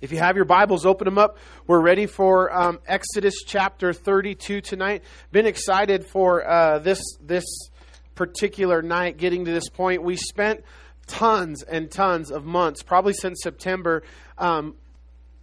If you have your Bibles, open them up. We're ready for um, Exodus chapter 32 tonight. Been excited for uh, this this particular night, getting to this point. We spent tons and tons of months, probably since September, um,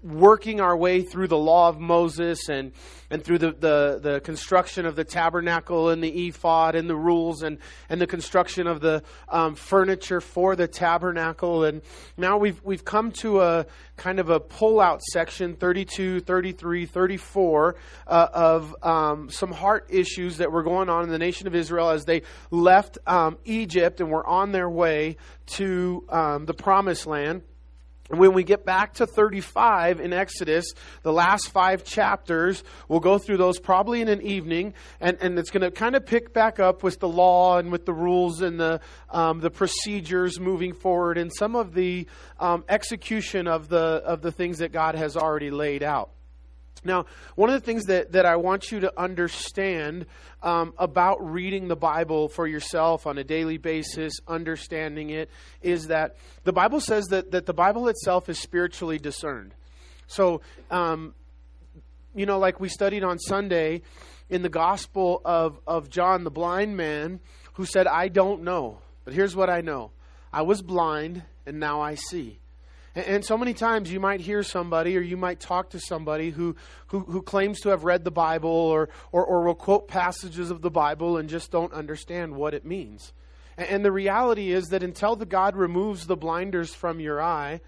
working our way through the law of Moses and, and through the, the, the, construction of the tabernacle and the ephod and the rules and, and the construction of the um, furniture for the tabernacle. And now we've, we've come to a kind of a pull-out section, 32, 33, 34, uh, of um, some heart issues that were going on in the nation of Israel as they left um, Egypt and were on their way to um, the promised land when we get back to 35 in Exodus, the last five chapters, we'll go through those probably in an evening, and, and it's going to kind of pick back up with the law and with the rules and the, um, the procedures moving forward and some of the um, execution of the, of the things that God has already laid out. Now, one of the things that, that I want you to understand um, about reading the Bible for yourself on a daily basis, understanding it, is that the Bible says that, that the Bible itself is spiritually discerned. So, um, you know, like we studied on Sunday in the Gospel of, of John, the blind man, who said, I don't know, but here's what I know I was blind, and now I see. And so many times you might hear somebody or you might talk to somebody who, who, who claims to have read the Bible or, or, or, will quote passages of the Bible and just don't understand what it means. And the reality is that until the God removes the blinders from your eye,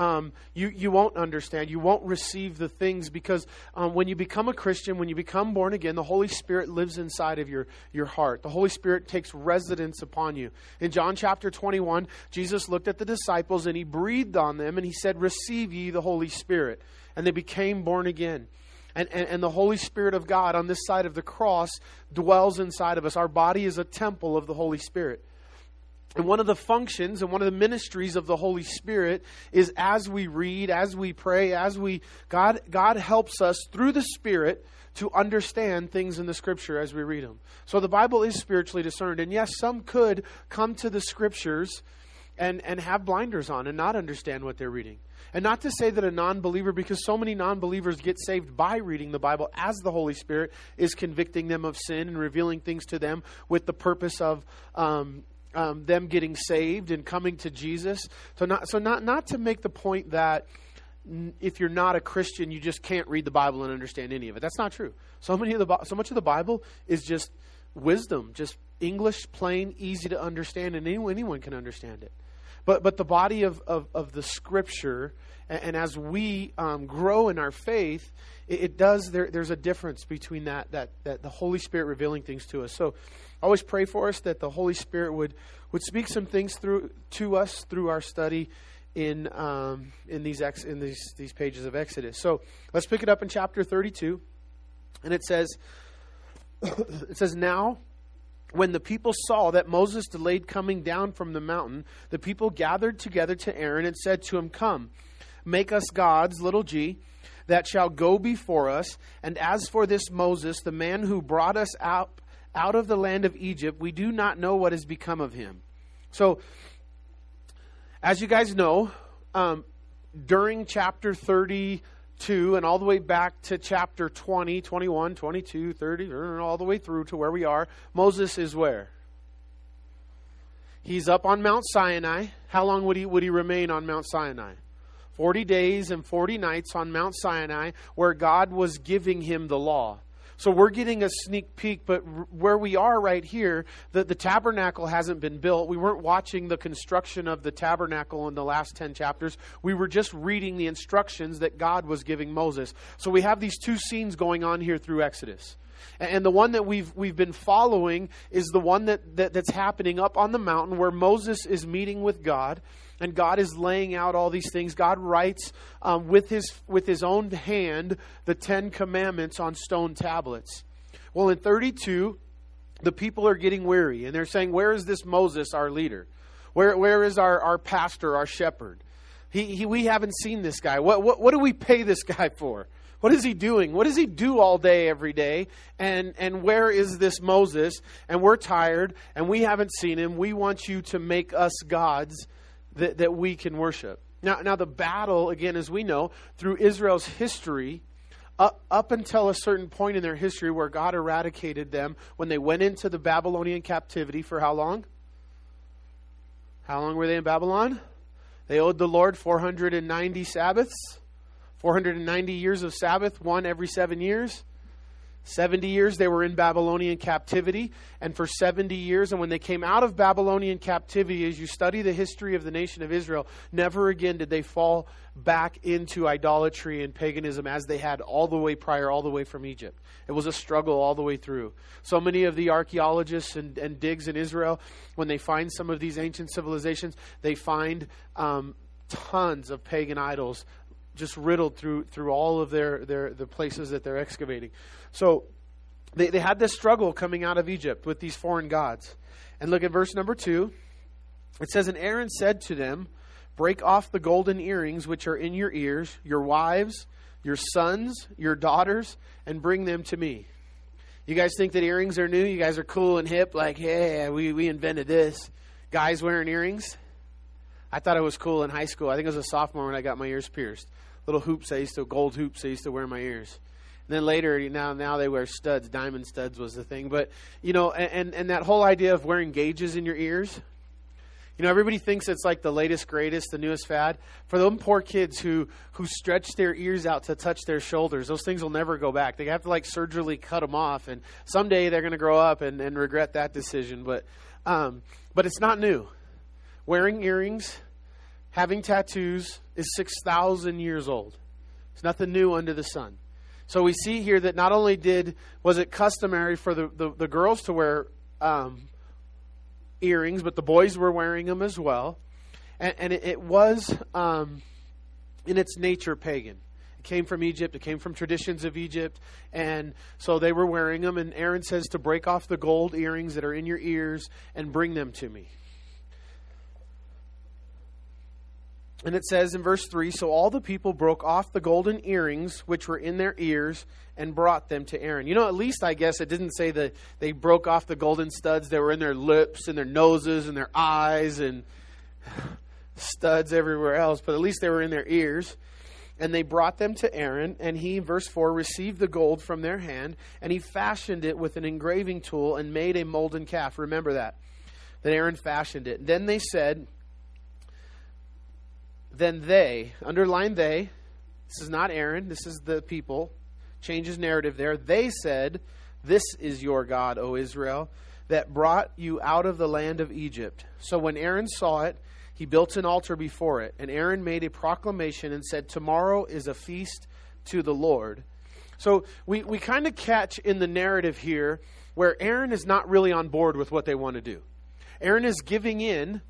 um, you, you won't understand. You won't receive the things because um, when you become a Christian, when you become born again, the Holy Spirit lives inside of your, your heart. The Holy Spirit takes residence upon you. In John chapter 21, Jesus looked at the disciples and he breathed on them and he said, Receive ye the Holy Spirit. And they became born again. And, and, and, the Holy Spirit of God on this side of the cross dwells inside of us. Our body is a temple of the Holy Spirit. And one of the functions and one of the ministries of the Holy Spirit is as we read, as we pray, as we God God helps us through the Spirit to understand things in the scripture as we read them. So the Bible is spiritually discerned. And yes, some could come to the scriptures and, and have blinders on and not understand what they're reading. And not to say that a non believer, because so many non believers get saved by reading the Bible as the Holy Spirit is convicting them of sin and revealing things to them with the purpose of um, um, them getting saved and coming to Jesus. So not so not not to make the point that if you're not a Christian, you just can't read the Bible and understand any of it. That's not true. So many of the so much of the Bible is just wisdom, just English, plain, easy to understand, and anyone, anyone can understand it. But but the body of of, of the Scripture, and, and as we um, grow in our faith, it, it does. There, there's a difference between that that that the Holy Spirit revealing things to us. So always pray for us that the Holy Spirit would, would speak some things through to us through our study in um, in these ex, in these these pages of Exodus. So let's pick it up in chapter 32, and it says it says now. When the people saw that Moses delayed coming down from the mountain, the people gathered together to Aaron and said to him, Come, make us gods, little g, that shall go before us. And as for this Moses, the man who brought us out out of the land of Egypt. We do not know what has become of him. So, as you guys know, um, during chapter 32 and all the way back to chapter 20, 21, 22, 30, all the way through to where we are, Moses is where? He's up on Mount Sinai. How long would he, would he remain on Mount Sinai? 40 days and 40 nights on Mount Sinai, where God was giving him the law. So we're getting a sneak peek, but where we are right here, the, the tabernacle hasn't been built. We weren't watching the construction of the tabernacle in the last 10 chapters. We were just reading the instructions that God was giving Moses. So we have these two scenes going on here through Exodus. And the one that we've, we've been following is the one that, that, that's happening up on the mountain where Moses is meeting with God and God is laying out all these things. God writes um, with, his, with his own hand the Ten Commandments on stone tablets. Well, in 32, the people are getting weary, and they're saying, Where is this Moses, our leader? Where, where is our, our pastor, our shepherd? He, he, we haven't seen this guy. What, what, what do we pay this guy for? What is he doing? What does he do all day, every day? And, and where is this Moses? And we're tired, and we haven't seen him. We want you to make us gods that, that we can worship. Now, now the battle, again, as we know, through Israel's history, up, up until a certain point in their history where God eradicated them when they went into the Babylonian captivity for how long? How long were they in Babylon? They owed the Lord 490 Sabbaths, 490 years of Sabbath, one every seven years. 70 years they were in Babylonian captivity, and for 70 years, and when they came out of Babylonian captivity, as you study the history of the nation of Israel, never again did they fall back into idolatry and paganism as they had all the way prior, all the way from Egypt. It was a struggle all the way through. So many of the archaeologists and, and digs in Israel, when they find some of these ancient civilizations, they find um, tons of pagan idols just riddled through through all of their, their the places that they're excavating. So they, they had this struggle coming out of Egypt with these foreign gods. And look at verse number two. It says, And Aaron said to them, Break off the golden earrings which are in your ears, your wives, your sons, your daughters, and bring them to me. You guys think that earrings are new? You guys are cool and hip, like, yeah, we, we invented this. Guys wearing earrings? I thought it was cool in high school. I think I was a sophomore when I got my ears pierced. Little hoops I used to, gold hoops I used to wear in my ears. And then later, now now they wear studs. Diamond studs was the thing. But you know, and and that whole idea of wearing gauges in your ears. You know, everybody thinks it's like the latest, greatest, the newest fad. For them poor kids who who stretch their ears out to touch their shoulders, those things will never go back. They have to like surgically cut them off, and someday they're going to grow up and, and regret that decision. But um, but it's not new. Wearing earrings, having tattoos is six thousand years old. It's nothing new under the sun. So we see here that not only did was it customary for the, the, the girls to wear um, earrings, but the boys were wearing them as well. And, and it, it, was, um, in its nature, pagan. It came from Egypt. It came from traditions of Egypt. And so they were wearing them. And Aaron says to break off the gold earrings that are in your ears and bring them to me. And it says in verse 3 So all the people broke off the golden earrings which were in their ears and brought them to Aaron. You know, at least I guess it didn't say that they broke off the golden studs that were in their lips and their noses and their eyes and studs everywhere else, but at least they were in their ears. And they brought them to Aaron, and he, verse 4, received the gold from their hand, and he fashioned it with an engraving tool and made a molten calf. Remember that. That Aaron fashioned it. Then they said, then they, underline they, this is not Aaron, this is the people, changes narrative there. They said, This is your God, O Israel, that brought you out of the land of Egypt. So when Aaron saw it, he built an altar before it, and Aaron made a proclamation and said, Tomorrow is a feast to the Lord. So we, we kind of catch in the narrative here where Aaron is not really on board with what they want to do. Aaron is giving in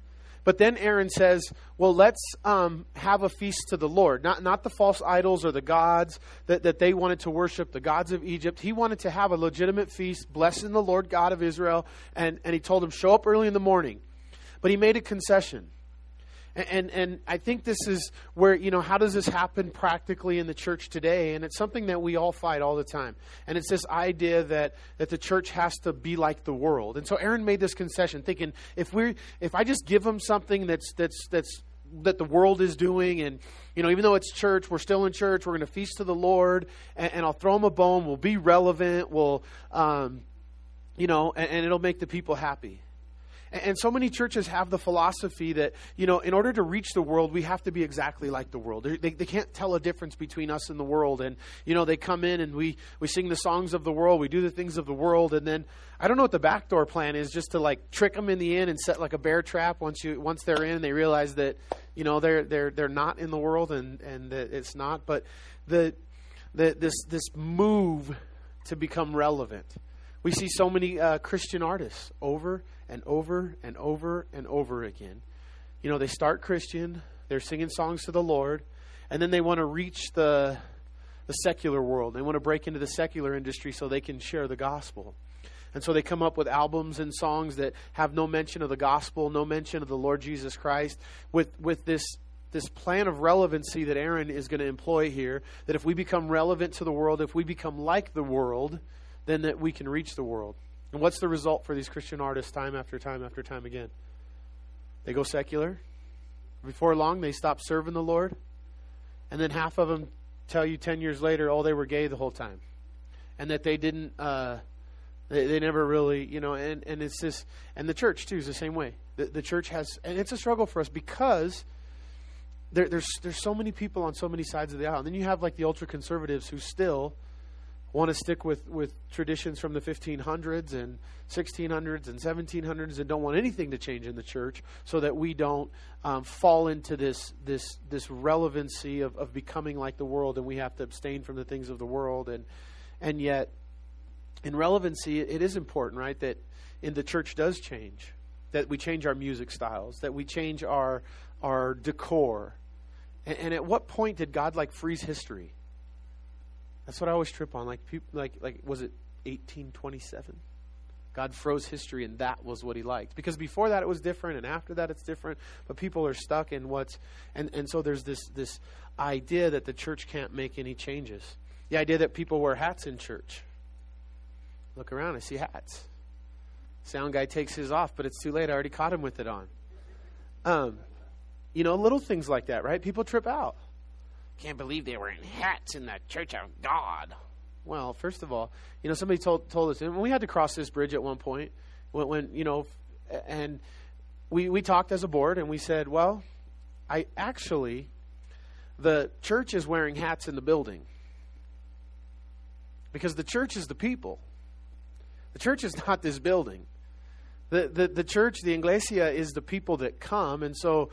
but then Aaron says, well, let's um, have a feast to the Lord. Not, not the false idols or the gods that, that they wanted to worship, the gods of Egypt. He wanted to have a legitimate feast, blessing the Lord God of Israel. And, and he told them, show up early in the morning. But he made a concession. And, and I think this is where, you know, how does this happen practically in the church today? And it's something that we all fight all the time. And it's this idea that, that the church has to be like the world. And so Aaron made this concession, thinking if we if I just give them something that's that's that's that the world is doing and you know even though it's church we're still in church we're going to feast to the lord and, and i'll throw them a bone we'll be relevant we'll um, you know and, and it'll make the people happy and so many churches have the philosophy that, you know, in order to reach the world, we have to be exactly like the world. They, they can't tell a difference between us and the world. And, you know, they come in and we, we sing the songs of the world, we do the things of the world, and then I don't know what the backdoor plan is, just to like trick them in the end and set like a bear trap once you once they're in, they realize that, you know, they're they're they're not in the world and and that it's not. But the the this this move to become relevant. We see so many uh, Christian artists over and over and over and over again. You know, they start Christian, they're singing songs to the Lord, and then they want to reach the, the secular world. They want to break into the secular industry so they can share the gospel. And so they come up with albums and songs that have no mention of the gospel, no mention of the Lord Jesus Christ, with, with this, this plan of relevancy that Aaron is going to employ here. That if we become relevant to the world, if we become like the world, then that we can reach the world. And what's the result for these Christian artists time after time after time again? They go secular, Before long, they stop serving the Lord. And then half of them tell you 10 years later, oh, they were gay the whole time. And that they didn't, uh, they, they never really, you know, and, and it's this, and the church too is the same way. The, the church has, and it's a struggle for us because there, there's, there's so many people on so many sides of the aisle. And then you have like the ultra conservatives who still, want to stick with, with traditions from the 1500s and 1600s and 1700s and don't want anything to change in the church so that we don't um, fall into this, this, this relevancy of, of becoming like the world and we have to abstain from the things of the world. And, and yet, in relevancy, it is important, right, that in the church does change, that we change our music styles, that we change our, our decor. And, and at what point did God like freeze history? That's what I always trip on. Like, like, like, was it 1827? God froze history, and that was what He liked. Because before that, it was different, and after that, it's different. But people are stuck in what's, and and so there's this this idea that the church can't make any changes. The idea that people wear hats in church. Look around, I see hats. Sound guy takes his off, but it's too late. I already caught him with it on. Um, you know, little things like that, right? People trip out. Can't believe they were in hats in the Church of God. Well, first of all, you know, somebody told told us, and we had to cross this bridge at one point when, when you know, and we we talked as a board, and we said, well, I actually, the church is wearing hats in the building because the church is the people. The church is not this building. The, the, the church, the Iglesia, is the people that come. And so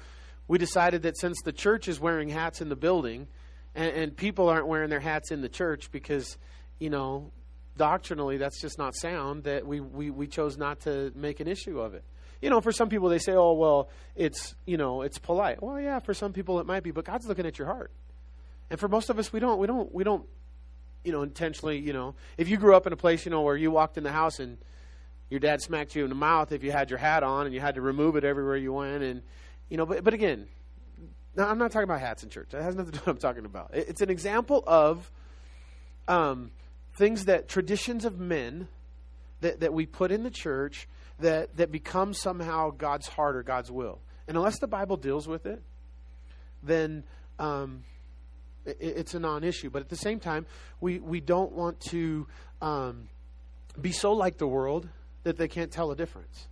we decided that since the church is wearing hats in the building, and, and people aren't wearing their hats in the church because, you know, doctrinally that's just not sound, that we, we, we chose not to make an issue of it. You know, for some people they say, oh, well, it's, you know, it's polite. Well, yeah, for some people it might be, but God's looking at your heart. And for most of us, we don't, we don't, we don't, you know, intentionally, you know, if you grew up in a place, you know, where you walked in the house and your dad smacked you in the mouth if you had your hat on and you had to remove it everywhere you went and, you know, but, but again, now, I'm not talking about hats in church. That has nothing to do with what I'm talking about. It's an example of um, things that traditions of men that, that we put in the church that, that become somehow God's heart or God's will. And unless the Bible deals with it, then um, it, it's a non issue. But at the same time, we, we don't want to um, be so like the world that they can't tell a difference.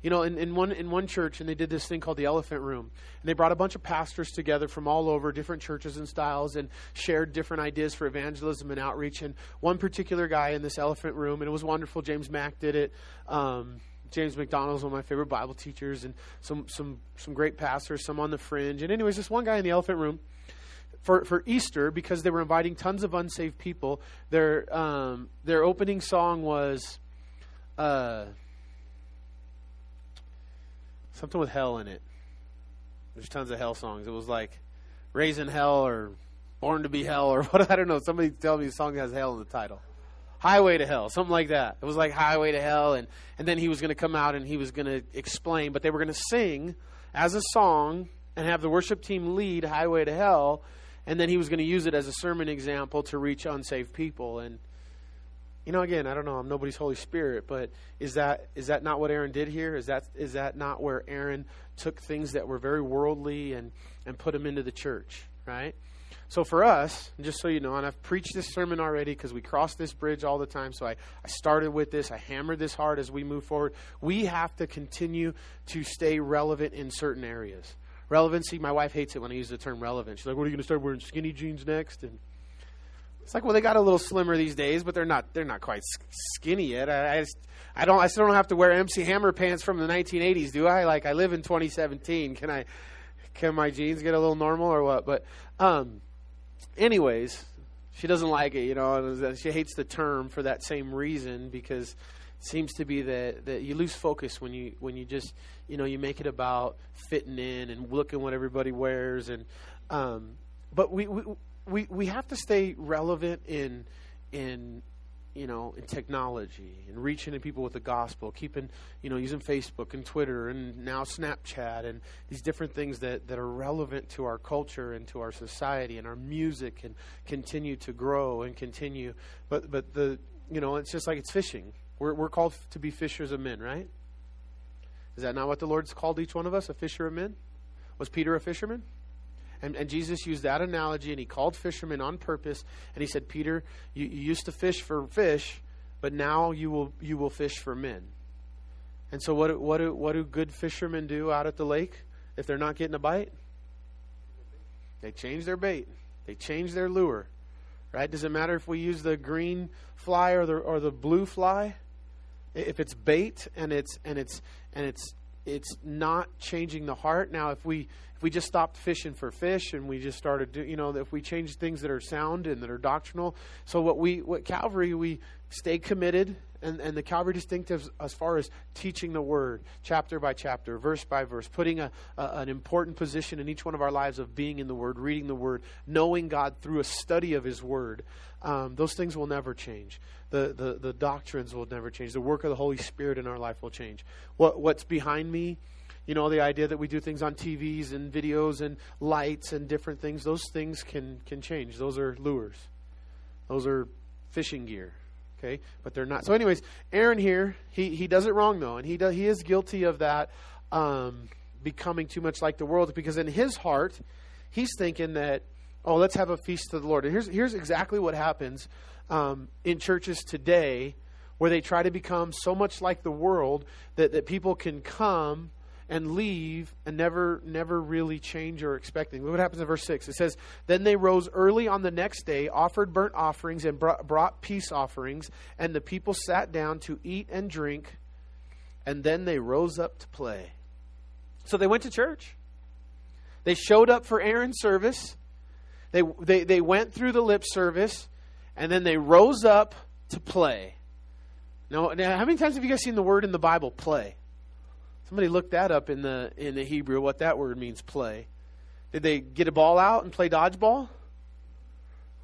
You know, in, in one in one church, and they did this thing called the Elephant Room, and they brought a bunch of pastors together from all over, different churches and styles, and shared different ideas for evangelism and outreach. And one particular guy in this Elephant Room, and it was wonderful. James Mack did it. Um, James MacDonald's one of my favorite Bible teachers, and some some some great pastors, some on the fringe. And anyways, this one guy in the Elephant Room for, for Easter because they were inviting tons of unsaved people. Their um, their opening song was. Uh, something with hell in it. There's tons of hell songs. It was like Raising Hell or Born to Be Hell or what I don't know. Somebody tell me the song has hell in the title. Highway to Hell, something like that. It was like Highway to Hell, and, and then he was going to come out and he was going to explain, but they were going to sing as a song and have the worship team lead Highway to Hell, and then he was going to use it as a sermon example to reach unsaved people. And you know, again, I don't know. I'm nobody's Holy Spirit, but is that is that not what Aaron did here? Is that is that not where Aaron took things that were very worldly and and put them into the church, right? So for us, just so you know, and I've preached this sermon already because we cross this bridge all the time. So I, I started with this. I hammered this hard as we move forward. We have to continue to stay relevant in certain areas. Relevancy, my wife hates it when I use the term relevant. She's like, what are you going to start wearing skinny jeans next? And it's like, well, they got a little slimmer these days, but they're not they're not quite skinny yet. I, I just I don't I still don't have to wear MC Hammer pants from the 1980s, do I? Like I live in 2017. Can I can my jeans get a little normal or what? But um, anyways, she doesn't like it, you know. She hates the term for that same reason because it seems to be that, that you lose focus when you when you just you know you make it about fitting in and looking what everybody wears and um, but we, we we we have to stay relevant in in you know in technology and reaching to people with the gospel keeping you know using facebook and twitter and now snapchat and these different things that that are relevant to our culture and to our society and our music can continue to grow and continue. But but the you know it's just like it's fishing. We're we're called to be fishers of men right? Is that not what the lord's called each one of us a fisher of men? Was Peter a fisherman? And, and Jesus used that analogy and he called fishermen on purpose. And he said, Peter, you, you used to fish for fish, but now you will, you will fish for men. And so, what, what, do, what do good fishermen do out at the lake if they're not getting a bite? They change their bait, they change their lure. Right? Does it matter if we use the green fly or the, or the blue fly? If it's bait and it's and it's and it's it's not changing the heart. Now, if we if we just stopped fishing for fish and we just started, do, you know, if we change things that are sound and that are doctrinal. So what we what Calvary we stay committed and, and the Calvary distinctives as far as teaching the Word, chapter by chapter, verse by verse, putting a, a, an important position in each one of our lives of being in the Word, reading the Word, knowing God through a study of His Word. Um, those things will never change. The, the, the doctrines will never change. The work of the Holy Spirit in our life will change. What, what's behind me? You know, the idea that we do things on TVs and videos and lights and different things, those things can, can change. Those are lures, those are fishing gear. Okay, but they're not. So, anyways, Aaron here, he, he does it wrong though, and he does, he is guilty of that um, becoming too much like the world because in his heart, he's thinking that oh, let's have a feast to the Lord. And here's here's exactly what happens um, in churches today, where they try to become so much like the world that that people can come and leave and never never really change or expecting. Look what happens in verse 6. It says, Then they rose early on the next day, offered burnt offerings, and brought, peace offerings, and the people sat down to eat and drink, and then they rose up to play. So they went to church. They showed up for Aaron's service. They, they, they went through the lip service, and then they rose up to play. Now, now, how many times have you guys seen the word in the Bible, play? Somebody looked that up in the in the Hebrew what that word means play. Did they get a ball out and play dodgeball?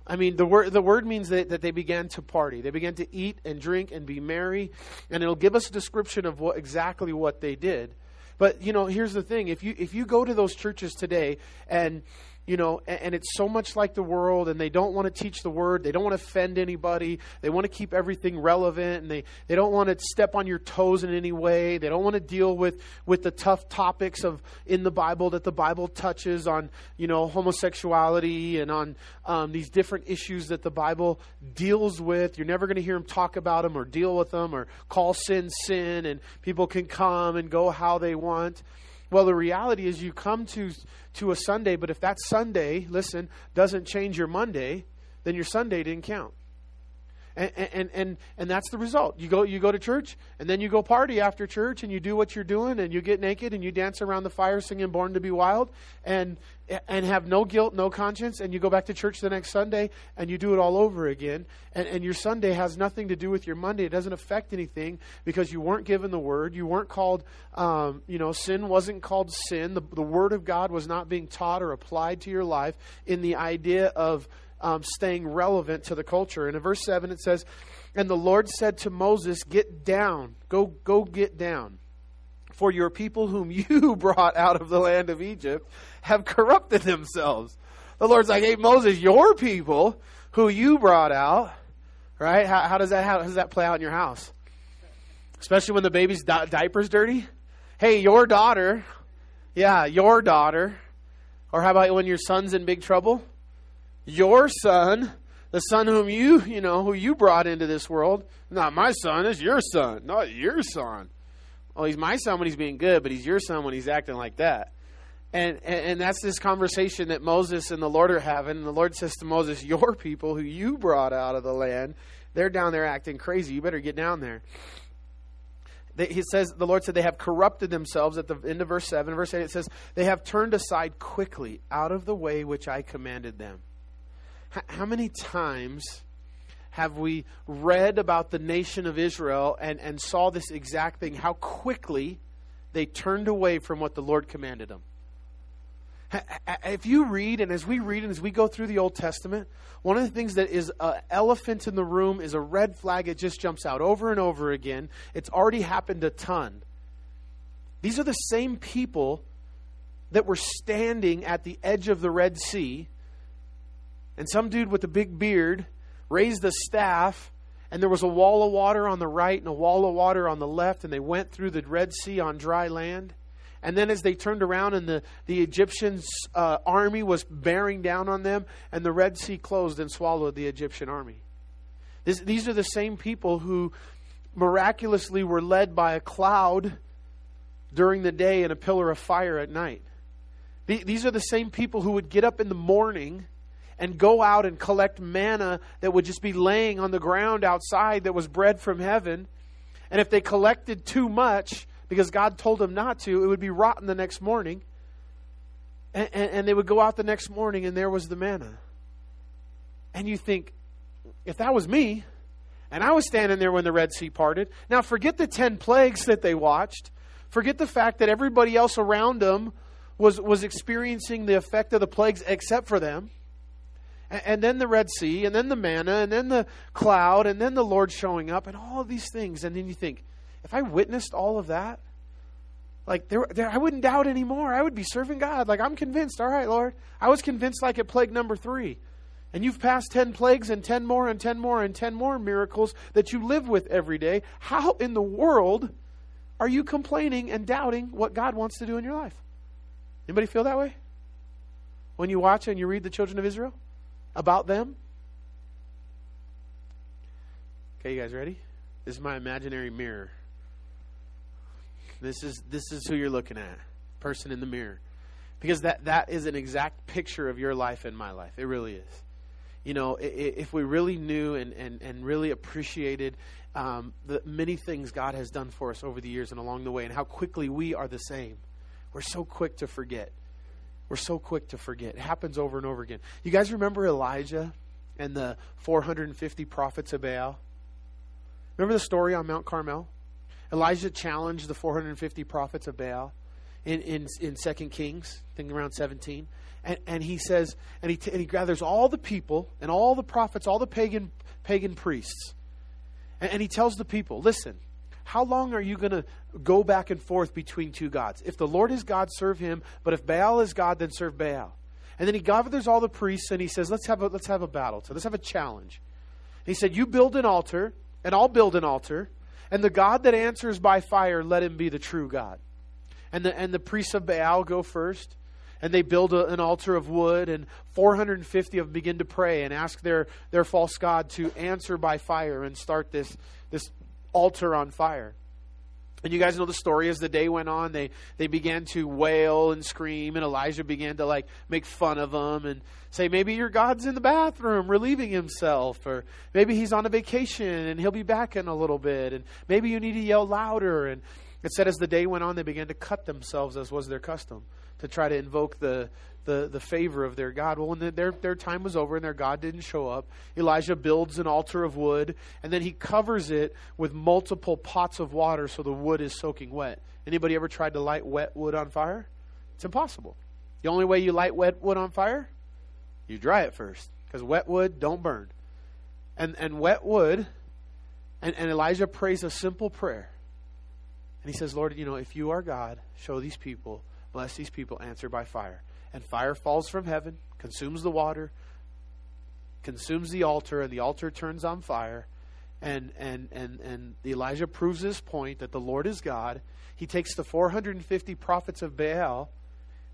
I mean, the word the word means that, that they began to party. They began to eat and drink and be merry, and it'll give us a description of what exactly what they did. But you know, here's the thing: if you if you go to those churches today and you know, and, and, it's so much like the world, and they don't want to teach the word. They don't want to offend anybody. They want to keep everything relevant, and they, they don't want to step on your toes in any way. They don't want to deal with, with the tough topics of in the Bible that the Bible touches on, you know, homosexuality and on um, these different issues that the Bible deals with. You're never going to hear them talk about them or deal with them or call sin sin, and people can come and go how they want. Well, the reality is you come to, to a Sunday, but if that Sunday, listen, doesn't change your Monday, then your Sunday didn't count. And, and, and, and that's the result. You go, you go to church, and then you go party after church, and you do what you're doing, and you get naked, and you dance around the fire singing Born to Be Wild, and, and have no guilt, no conscience, and you go back to church the next Sunday, and you do it all over again. And, and your Sunday has nothing to do with your Monday. It doesn't affect anything because you weren't given the Word. You weren't called, um, you know, sin wasn't called sin. The, the Word of God was not being taught or applied to your life in the idea of um, staying relevant to the culture. And in verse 7, it says, And the Lord said to Moses, Get down, go, go get down. For your people whom you brought out of the land of Egypt have corrupted themselves. The Lord's like, Hey, Moses, your people who you brought out, right? How, how does that how does that play out in your house? Especially when the baby's di- diaper's dirty. Hey, your daughter, yeah, your daughter. Or how about when your son's in big trouble? Your son, the son whom you, you know, who you brought into this world. Not my son, is your son, not your son. Well, he's my son when he's being good, but he's your son when he's acting like that. And, and, and that's this conversation that Moses and the Lord are having. And the Lord says to Moses, Your people who you brought out of the land, they're down there acting crazy. You better get down there. he says, the Lord said, they have corrupted themselves at the end of verse 7. Verse 8, it says, they have turned aside quickly out of the way which I commanded them. How many times have we read about the nation of Israel and, and saw this exact thing? How quickly they turned away from what the Lord commanded them. If you read, and as we read, and as we go through the Old Testament, one of the things that is an elephant in the room is a red flag. It just jumps out over and over again. It's already happened a ton. These are the same people that were standing at the edge of the Red Sea and some dude with a big beard raised a staff, and there was a wall of water on the right and a wall of water on the left, and they went through the Red Sea on dry land. And then as they turned around and the, the Egyptians' uh, army was bearing down on them, and the Red Sea closed and swallowed the Egyptian army. This, these are the same people who miraculously were led by a cloud during the day and a pillar of fire at night. These are the same people who would get up in the morning and go out and collect manna that would just be laying on the ground outside that was bread from heaven. And if they collected too much, because God told them not to, it would be rotten the next morning. And, and, and they would go out the next morning and there was the manna. And you think, if that was me, and I was standing there when the Red Sea parted, now forget the 10 plagues that they watched. Forget the fact that everybody else around them was, was experiencing the effect of the plagues except for them. And, then the Red Sea, and then the manna, and then the cloud, and then the Lord showing up, and all of these things. And then you think, if I witnessed all of that, like there, there, I wouldn't doubt anymore. I would be serving God. Like I'm convinced. All right, Lord. I was convinced like at plague number three. And you've passed 10 plagues and 10 more and 10 more and 10 more miracles that you live with every day. How in the world are you complaining and doubting what God wants to do in your life? Anybody feel that way? When you watch and you read the children of Israel about them? Okay, you guys ready? This is my imaginary mirror. This is this is who you're looking at. Person in the mirror. Because that that is an exact picture of your life and my life. It really is. You know, if we really knew and, and, and really appreciated um, the many things God has done for us over the years and along the way, and how quickly we are the same we're so quick to forget. We're so quick to forget. It happens over and over again. You guys remember Elijah and the 450 prophets of Baal? Remember the story on Mount Carmel? Elijah challenged the 450 prophets of Baal in, in, in 2 Kings, I think around 17. And, and he says, and he, t- and he gathers all the people and all the prophets, all the pagan, pagan priests. And, and he tells the people, listen, how long are you going to go back and forth between two gods? If the Lord is God, serve him, but if Baal is God, then serve Baal. And then he gathers all the priests and he says, let's have a, let's have a battle. So let's have a challenge. He said, You build an altar, and I'll build an altar, and the God that answers by fire, let him be the true God. And the, and the priests of Baal go first, and they build a, an altar of wood, and 450 of them begin to pray and ask their, their false God to answer by fire and start this, this altar on fire. And you guys know the story as the day went on, they, they began to wail and scream, and Elijah began to like make fun of them and say, maybe your God's in the bathroom relieving himself, or maybe he's on a vacation and he'll be back in a little bit, and maybe you need to yell louder. And it said as the day went on, they began to cut themselves as was their custom to try to invoke the, the, the favor of their God. Well, when the, their, their time was over and their God didn't show up, Elijah builds an altar of wood and then he covers it with multiple pots of water so the wood is soaking wet. Anybody ever tried to light wet wood on fire? It's impossible. The only way you light wet wood on fire, you dry it first because wet wood don't burn. And, and wet wood, and, and Elijah prays a simple prayer. And he says, Lord, you know, if you are God, show these people, bless these people, answer by fire and fire falls from heaven, consumes the water, consumes the altar, and the altar turns on fire. And, and, and, and Elijah proves his point that the Lord is God. He takes the 450 prophets of Baal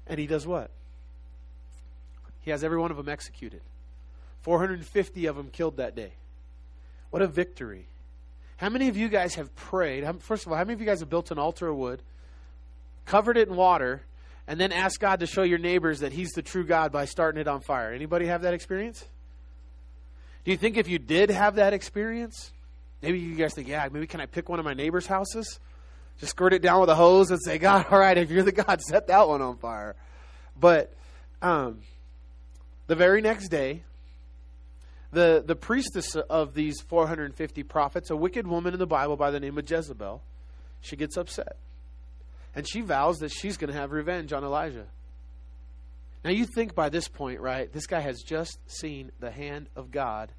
and he does what? He has every one of them executed. 450 of them killed that day. What a victory. How many of you guys have prayed? First of all, how many of you guys have built an altar of wood, covered it in water, and then asked God to show your neighbors that He's the true God by starting it on fire. Anybody have that experience? Do you think if you did have that experience, maybe you guys think, yeah, maybe can I pick one of my neighbors' houses? Just squirt it down with a hose and say, God, all right, if you're the God, set that one on fire. But um, the very next day, the, the priestess of these 450 prophets, a wicked woman in the Bible by the name of Jezebel, she gets upset. And she vows that she's going to have revenge on Elijah. Now, you think by this point, right? This guy has just seen the hand of God.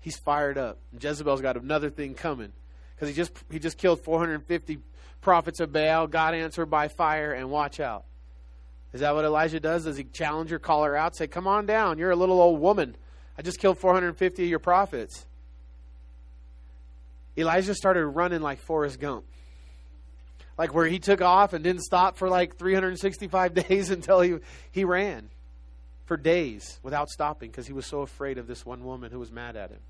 He's fired up. Jezebel's got another thing coming because he just, he just killed 450 prophets of Baal. God answered by fire, and watch out. Is that what Elijah does? Does he challenge her, call her out, say, Come on down. You're a little old woman. I just killed 450 of your prophets. Elijah started running like Forrest Gump Like where he took off and didn't stop for like 365 days until he, he ran for days without stopping because he was so afraid of this one woman who was mad at him.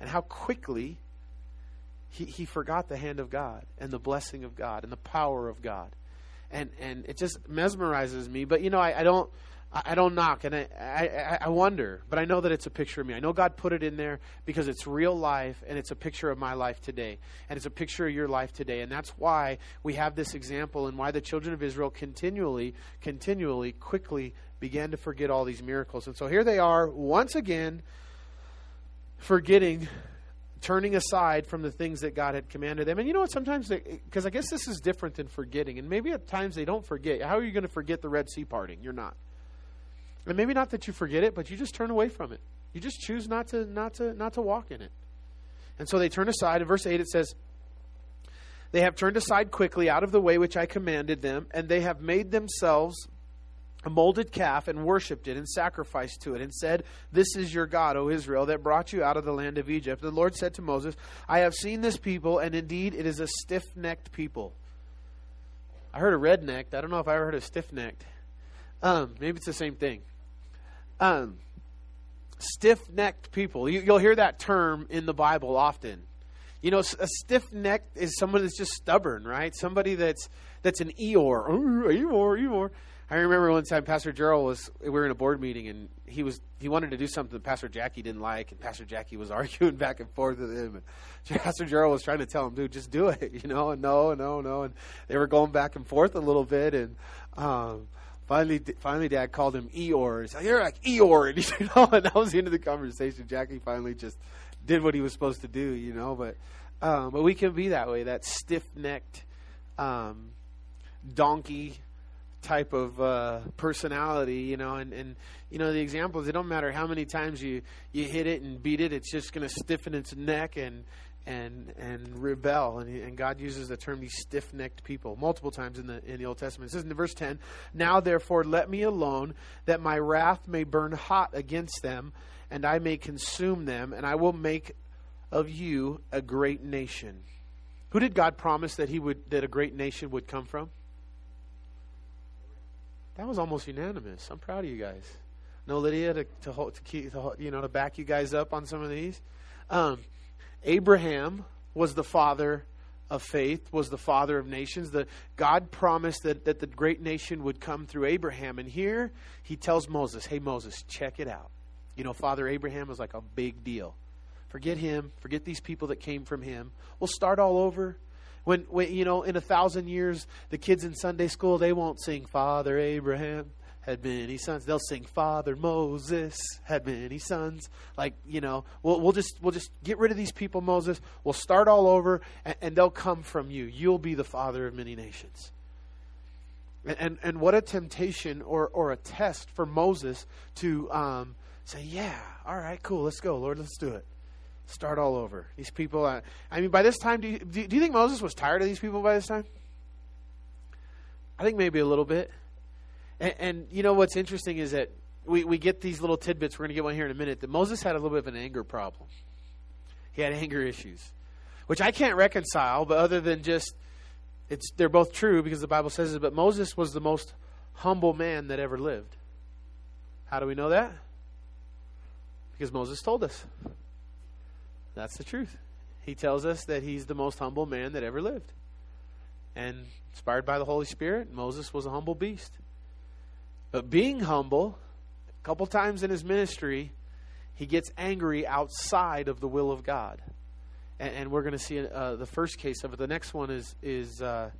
And how quickly he, he forgot the hand of God and the blessing of God and the power of God. And, and it just mesmerizes me. But, you know, I, I don't. I don't knock, and I, I, I wonder, but I know that it's a picture of me. I know God put it in there because it's real life, and it's a picture of my life today, and it's a picture of your life today, and that's why we have this example, and why the children of Israel continually, continually, quickly began to forget all these miracles. And so here they are once again, forgetting, turning aside from the things that God had commanded them. And you know what? Sometimes, because I guess this is different than forgetting, and maybe at times they don't forget. How are you going to forget the Red Sea parting? You're not. And maybe not that you forget it, but you just turn away from it. You just choose not to not to not to walk in it. And so they turn aside. In verse 8 it says, They have turned aside quickly out of the way which I commanded them, and they have made themselves a molded calf and worshipped it and sacrificed to it and said, This is your God, O Israel, that brought you out of the land of Egypt. The Lord said to Moses, I have seen this people, and indeed it is a stiff necked people. I heard a red necked. I don't know if I ever heard a stiff necked. Um, maybe it's the same thing um, stiff necked people. You, will hear that term in the Bible often. You know, a stiff neck is someone that's just stubborn, right? Somebody that's that's an Eeyore. Ooh, Eeyore, Eeyore. I remember one time Pastor Gerald was we were in a board meeting and he was he wanted to do something that Pastor Jackie didn't like and Pastor Jackie was arguing back and forth with him and Pastor Gerald was trying to tell him, dude, just do it, you know, and no, no, no, and they were going back and forth a little bit and um, Finally, finally, Dad called him Eeyore. He's like, "You're like Eeyore," and, you know, and that was the end of the conversation. Jackie finally just did what he was supposed to do, you know. But, um, but we can be that way, that stiff-necked, um, donkey type of uh, personality, you know, and, and you know the examples. It don't matter how many times you you hit it and beat it; it's just going to stiffen its neck and and and rebel. And, and God uses the term these stiff necked people multiple times in the in the Old Testament. It says in verse ten, Now therefore let me alone, that my wrath may burn hot against them, and I may consume them, and I will make of you a great nation. Who did God promise that he would that a great nation would come from? That was almost unanimous. I'm proud of you guys. No, Lydia, to, to, hold, to keep, to, you know, to back you guys up on some of these. Um, Abraham was the father of faith, was the father of nations. The, God promised that, that the great nation would come through Abraham. And here he tells Moses, hey, Moses, check it out. You know, Father Abraham was like a big deal. Forget him. Forget these people that came from him. We'll start all over. When, when you know, in a thousand years, the kids in Sunday school, they won't sing Father Abraham had many sons. They'll sing Father Moses had many sons. Like you know, we'll we'll just we'll just get rid of these people, Moses. We'll start all over, and, and they'll come from you. You'll be the father of many nations. And and, and what a temptation or or a test for Moses to um, say, yeah, all right, cool, let's go, Lord, let's do it. Start all over. These people. Uh, I mean, by this time, do you, do, do you think Moses was tired of these people by this time? I think maybe a little bit. And, and you know what's interesting is that we, we get these little tidbits. We're going to get one here in a minute. That Moses had a little bit of an anger problem. He had anger issues, which I can't reconcile. But other than just, it's they're both true because the Bible says it. But Moses was the most humble man that ever lived. How do we know that? Because Moses told us. That's the truth. He tells us that he's the most humble man that ever lived. And inspired by the Holy Spirit, Moses was a humble beast. But being humble, a couple times in his ministry, he gets angry outside of the will of God. And, and we're going to see uh, the first case of it. The next one is is uh,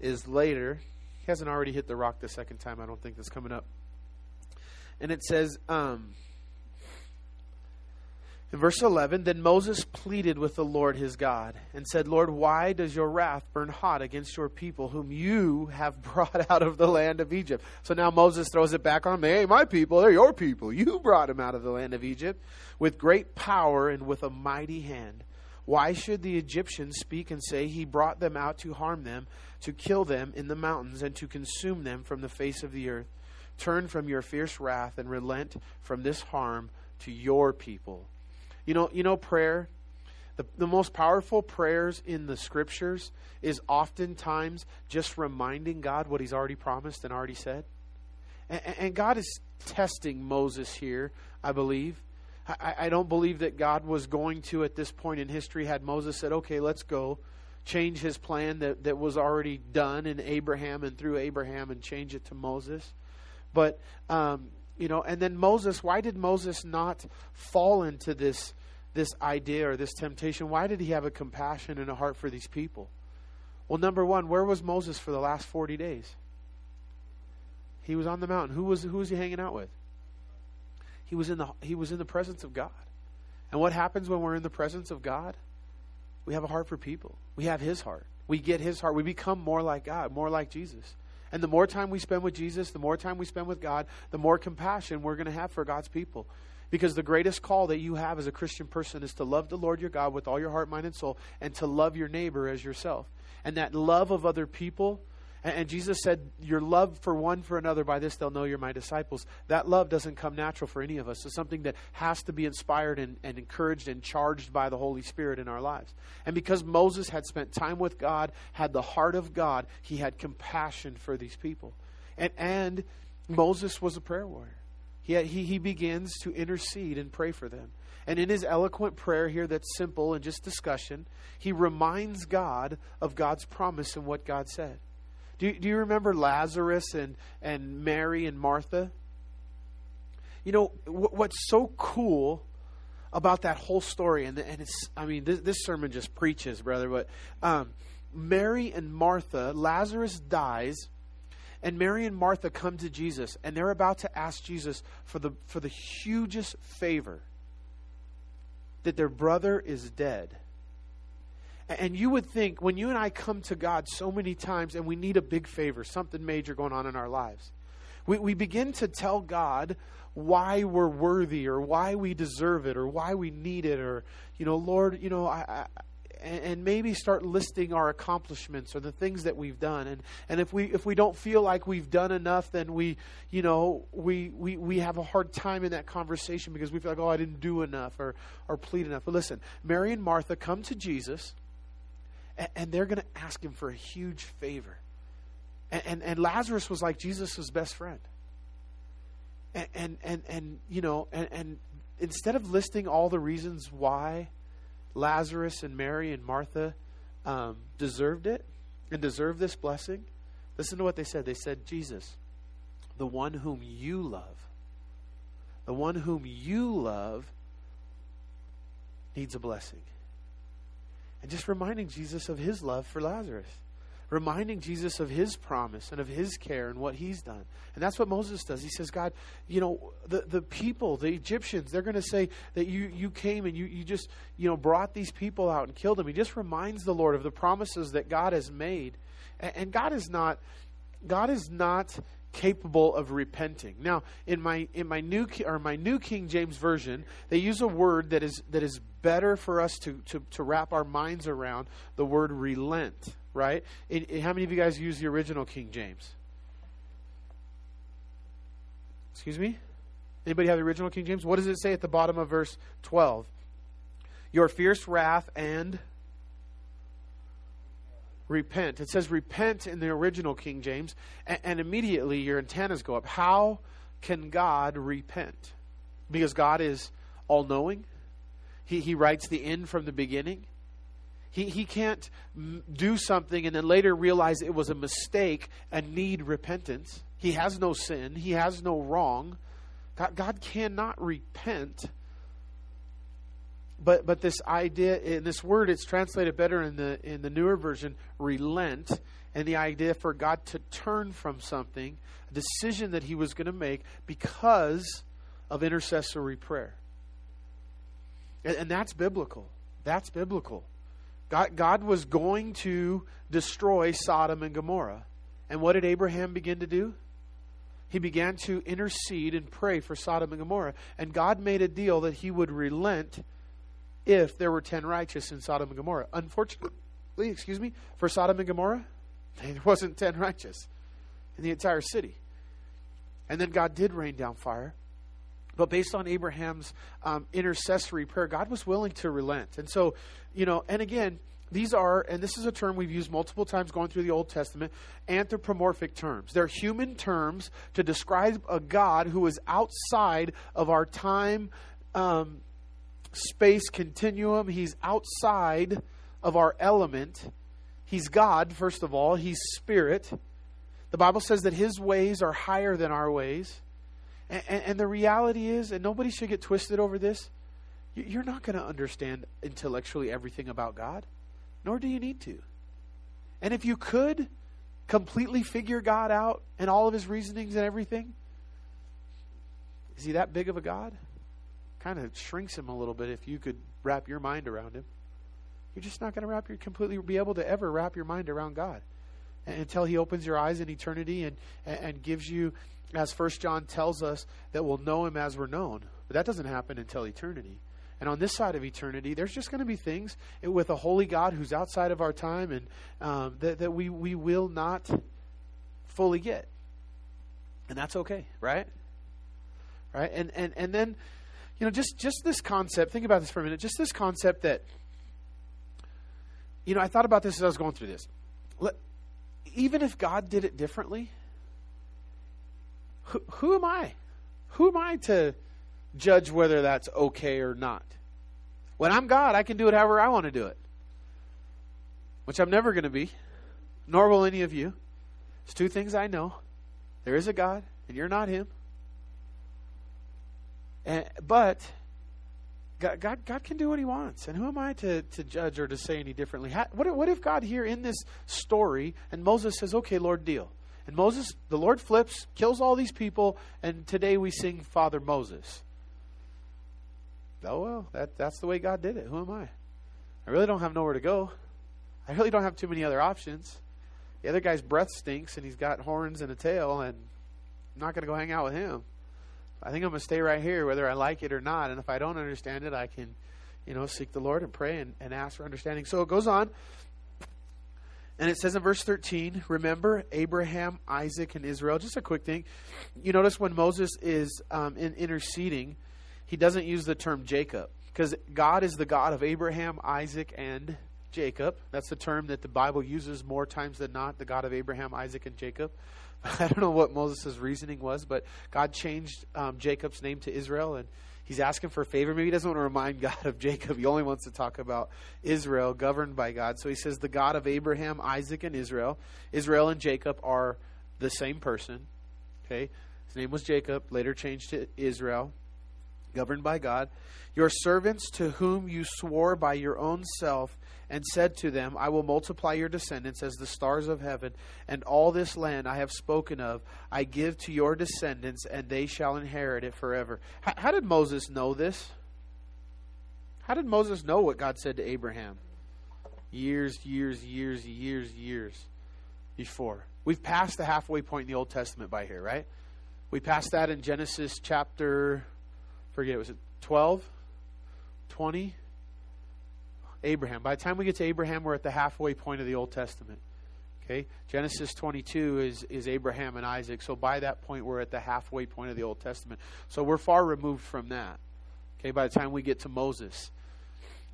is later. He hasn't already hit the rock the second time. I don't think that's coming up. And it says. Um, in verse 11, then Moses pleaded with the Lord his God and said, Lord, why does your wrath burn hot against your people, whom you have brought out of the land of Egypt? So now Moses throws it back on me. Hey, my people, they're your people. You brought them out of the land of Egypt with great power and with a mighty hand. Why should the Egyptians speak and say, He brought them out to harm them, to kill them in the mountains, and to consume them from the face of the earth? Turn from your fierce wrath and relent from this harm to your people. You know, you know prayer. The, the most powerful prayers in the scriptures is oftentimes just reminding God what he's already promised and already said. And, and God is testing Moses here, I believe. I, I don't believe that God was going to, at this point in history, had Moses said, okay, let's go, change his plan that, that was already done in Abraham and through Abraham and change it to Moses. But, um, you know, and then Moses, why did Moses not fall into this, this idea or this temptation? Why did he have a compassion and a heart for these people? Well, number one, where was Moses for the last 40 days? He was on the mountain. Who was, who was he hanging out with? He was in the he was in the presence of God. And what happens when we're in the presence of God? We have a heart for people. We have his heart. We get his heart. We become more like God, more like Jesus. And the more time we spend with Jesus, the more time we spend with God, the more compassion we're going to have for God's people. Because the greatest call that you have as a Christian person is to love the Lord your God with all your heart, mind, and soul, and to love your neighbor as yourself. And that love of other people and Jesus said, Your love for one for another, by this they'll know you're my disciples. That love doesn't come natural for any of us. It's something that has to be inspired and, and encouraged and charged by the Holy Spirit in our lives. And because Moses had spent time with God, had the heart of God, he had compassion for these people. And, and Moses was a prayer warrior. He, had, he, he begins to intercede and pray for them. And in his eloquent prayer here, that's simple and just discussion, he reminds God of God's promise and what God said. Do, do you remember Lazarus and, and Mary and Martha? You know, what's so cool about that whole story, and, and it's, I mean, this, this sermon just preaches, brother, but um, Mary and Martha, Lazarus dies, and Mary and Martha come to Jesus, and they're about to ask Jesus for the, for the hugest favor that their brother is dead. And you would think when you and I come to God so many times and we need a big favor, something major going on in our lives, we, we begin to tell God why we're worthy or why we deserve it or why we need it or, you know, Lord, you know, I, I and, maybe start listing our accomplishments or the things that we've done. And, and if we if we don't feel like we've done enough, then we you know we, we we have a hard time in that conversation because we feel like oh I didn't do enough or or plead enough. But listen, Mary and Martha come to Jesus and they're going to ask him for a huge favor. And, and, and Lazarus was like Jesus' best friend. And, and, and, and you know, and, and instead of listing all the reasons why Lazarus and Mary and Martha um, deserved it and deserved this blessing, listen to what they said. They said, Jesus, the one whom you love, the one whom you love needs a blessing. And just reminding Jesus of his love for Lazarus. Reminding Jesus of his promise and of his care and what he's done. And that's what Moses does. He says, God, you know, the, the people, the Egyptians, they're going to say that you, you came and you, you just, you know, brought these people out and killed them. He just reminds the Lord of the promises that God has made. And, and God is not, God is not capable of repenting. Now, in my in my new or my new King James version, they use a word that is that is better for us to to, to wrap our minds around. The word relent, right? How many of you guys use the original King James? Excuse me. Anybody have the original King James? What does it say at the bottom of verse twelve? Your fierce wrath and repent. It says repent in the original King James, and, and immediately your antennas go up. How can God repent? Because God is all knowing, he, he writes the end from the beginning. He, he can't do something and then later realize it was a mistake and need repentance. He has no sin, he has no wrong. God, God cannot repent but but this idea in this word it's translated better in the in the newer version relent and the idea for God to turn from something a decision that he was going to make because of intercessory prayer. And, and that's biblical. That's biblical. God, God was going to destroy Sodom and Gomorrah. And what did Abraham begin to do? He began to intercede and pray for Sodom and Gomorrah. And God made a deal that he would relent if there were 10 righteous in Sodom and Gomorrah. Unfortunately, excuse me, for Sodom and Gomorrah, there wasn't 10 righteous in the entire city. And then God did rain down fire. But based on Abraham's um, intercessory prayer, God was willing to relent. And so, you know, and again, these are, and this is a term we've used multiple times going through the Old Testament, anthropomorphic terms. They're human terms to describe a God who is outside of our time um, space continuum. He's outside of our element. He's God, first of all, He's spirit. The Bible says that His ways are higher than our ways. And, and, and the reality is, and nobody should get twisted over this, you're not going to understand intellectually everything about God nor do you need to. And if you could completely figure God out and all of his reasonings and everything, is he that big of a God? Kind of shrinks him a little bit if you could wrap your mind around him. You're just not going to wrap your completely be able to ever wrap your mind around God until he opens your eyes in eternity and and gives you as first John tells us that we'll know him as we're known. But that doesn't happen until eternity. And on this side of eternity, there's just going to be things with a holy God who's outside of our time and um, that, that we, we will not fully get. And that's okay, right? Right? And, and, and then, you know, just, just this concept, think about this for a minute, just this concept that, you know, I thought about this as I was going through this. Let, even if God did it differently, who, who am I? Who am I to judge whether that's okay or not. When I'm God, I can do it however I want to do it, which I'm never going to be, nor will any of you. It's two things I know there is a God, and you're not Him. And, but God, God, God, can do what He wants, and who am I to, to judge or to say any differently? How, what, what if God here in this story, and Moses says, "Okay, Lord, deal." And Moses, the Lord flips, kills all these people, and today we sing Father Moses oh well, that that's the way God did it. Who am I? I really don't have nowhere to go. I really don't have too many other options. The other guy's breath stinks and he's got horns and a tail, and I'm not going to go hang out with him. I think I'm going to stay right here, whether I like it or not. And if I don't understand it, I can, you know, seek the Lord and pray and, and ask for understanding. So it goes on. And it says in verse 13, remember Abraham, Isaac, and Israel. Just a quick thing. You notice when Moses is um, in interceding, he doesn't use the term Jacob because God is the God of Abraham, Isaac, and Jacob. That's the term that the Bible uses more times than not the God of Abraham, Isaac, and Jacob. I don't know what Moses' reasoning was, but God changed um, Jacob's name to Israel, and he's asking for a favor. Maybe he doesn't want to remind God of Jacob. He only wants to talk about Israel, governed by God. So he says, The God of Abraham, Isaac, and Israel. Israel and Jacob are the same person. Okay? His name was Jacob, later changed to Israel governed by God, your servants to whom you swore by your own self and said to them, I will multiply your descendants as the stars of heaven, and all this land I have spoken of I give to your descendants, and they shall inherit it forever. How, how did Moses know this? How did Moses know what God said to Abraham? Years, years, years, years, years before. We've passed the halfway point in the Old Testament by here, right? We passed that in Genesis chapter forget, was it 12, 20? Abraham. By the time we get to Abraham, we're at the halfway point of the Old Testament. Okay? Genesis 22 is, is Abraham and Isaac. So by that point, we're at the halfway point of the Old Testament. So we're far removed from that. Okay? By the time we get to Moses.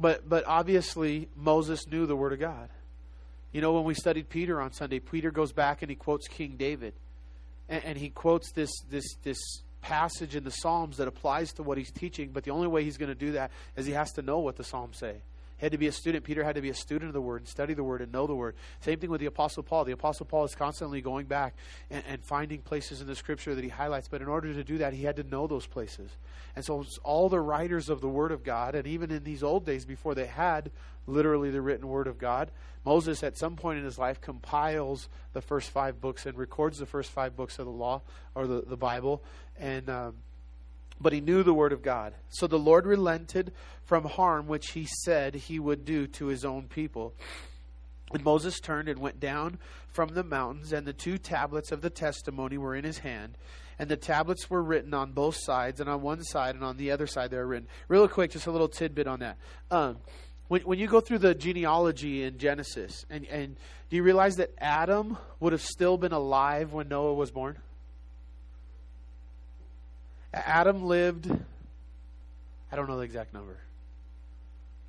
But, but obviously, Moses knew the Word of God. You know, when we studied Peter on Sunday, Peter goes back and he quotes King David. And, and he quotes this, this, this passage in the Psalms that applies to what he's teaching, but the only way he's going to do that is he has to know what the Psalms say. Had to be a student. Peter had to be a student of the Word and study the Word and know the Word. Same thing with the Apostle Paul. The Apostle Paul is constantly going back and, and finding places in the Scripture that he highlights, but in order to do that, he had to know those places. And so, all the writers of the Word of God, and even in these old days before they had literally the written Word of God, Moses, at some point in his life, compiles the first five books and records the first five books of the law or the, the Bible. And. Um, but he knew the word of God. So the Lord relented from harm which he said he would do to his own people. And Moses turned and went down from the mountains, and the two tablets of the testimony were in his hand. And the tablets were written on both sides, and on one side and on the other side they were written. Real quick, just a little tidbit on that. Um, when, when you go through the genealogy in Genesis, and, and do you realize that Adam would have still been alive when Noah was born? Adam lived, I don't know the exact number,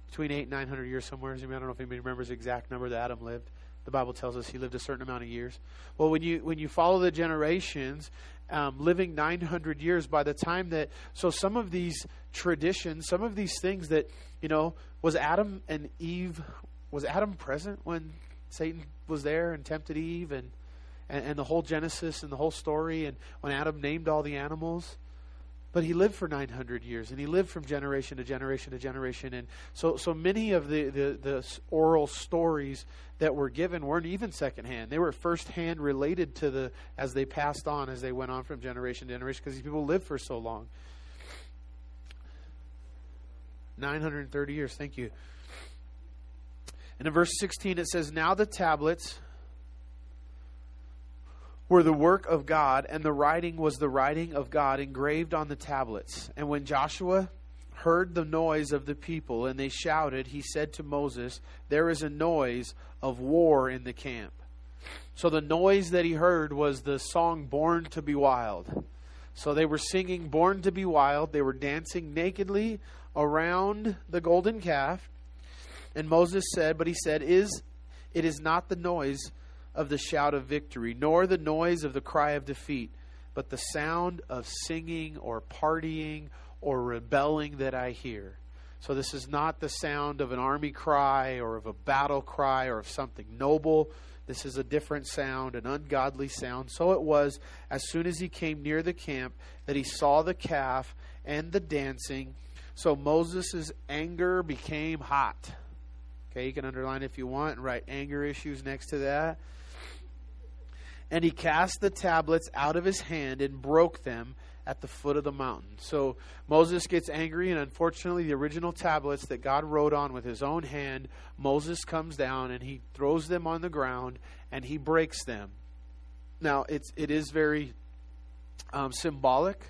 between eight and 900 years somewhere. I don't know if anybody remembers the exact number that Adam lived. The Bible tells us he lived a certain amount of years. Well, when you when you follow the generations, um, living 900 years, by the time that so some of these traditions, some of these things that you know, was Adam and Eve, was Adam present when Satan was there and tempted Eve and and, and the whole Genesis and the whole story and when Adam named all the animals? But he lived for 900 years, and he lived from generation to generation to generation. And so, so many of the, the, the oral stories that were given weren't even secondhand. They were firsthand related to the, as they passed on, as they went on from generation to generation, because these people lived for so long. 930 years, thank you. And in verse 16 it says, Now the tablets were the work of God, and the writing was the writing of God engraved on the tablets. And when Joshua heard the noise of the people, and they shouted, he said to Moses, There is a noise of war in the camp. So the noise that he heard was the song Born to be Wild. So they were singing Born to be Wild. They were dancing nakedly around the golden calf. And Moses said, But he said, Is it is not the noise of the shout of victory, nor the noise of the cry of defeat, but the sound of singing or partying or rebelling that I hear. So this is not the sound of an army cry or of a battle cry or of something noble. This is a different sound, an ungodly sound. So it was, as soon as he came near the camp, that he saw the calf and the dancing. So Moses' anger became hot. Okay, you can underline if you want and write anger issues next to that. And he cast the tablets out of his hand and broke them at the foot of the mountain. So Moses gets angry, and unfortunately, the original tablets that God wrote on with his own hand, Moses comes down and he throws them on the ground and he breaks them. Now, it's, it is very um, symbolic,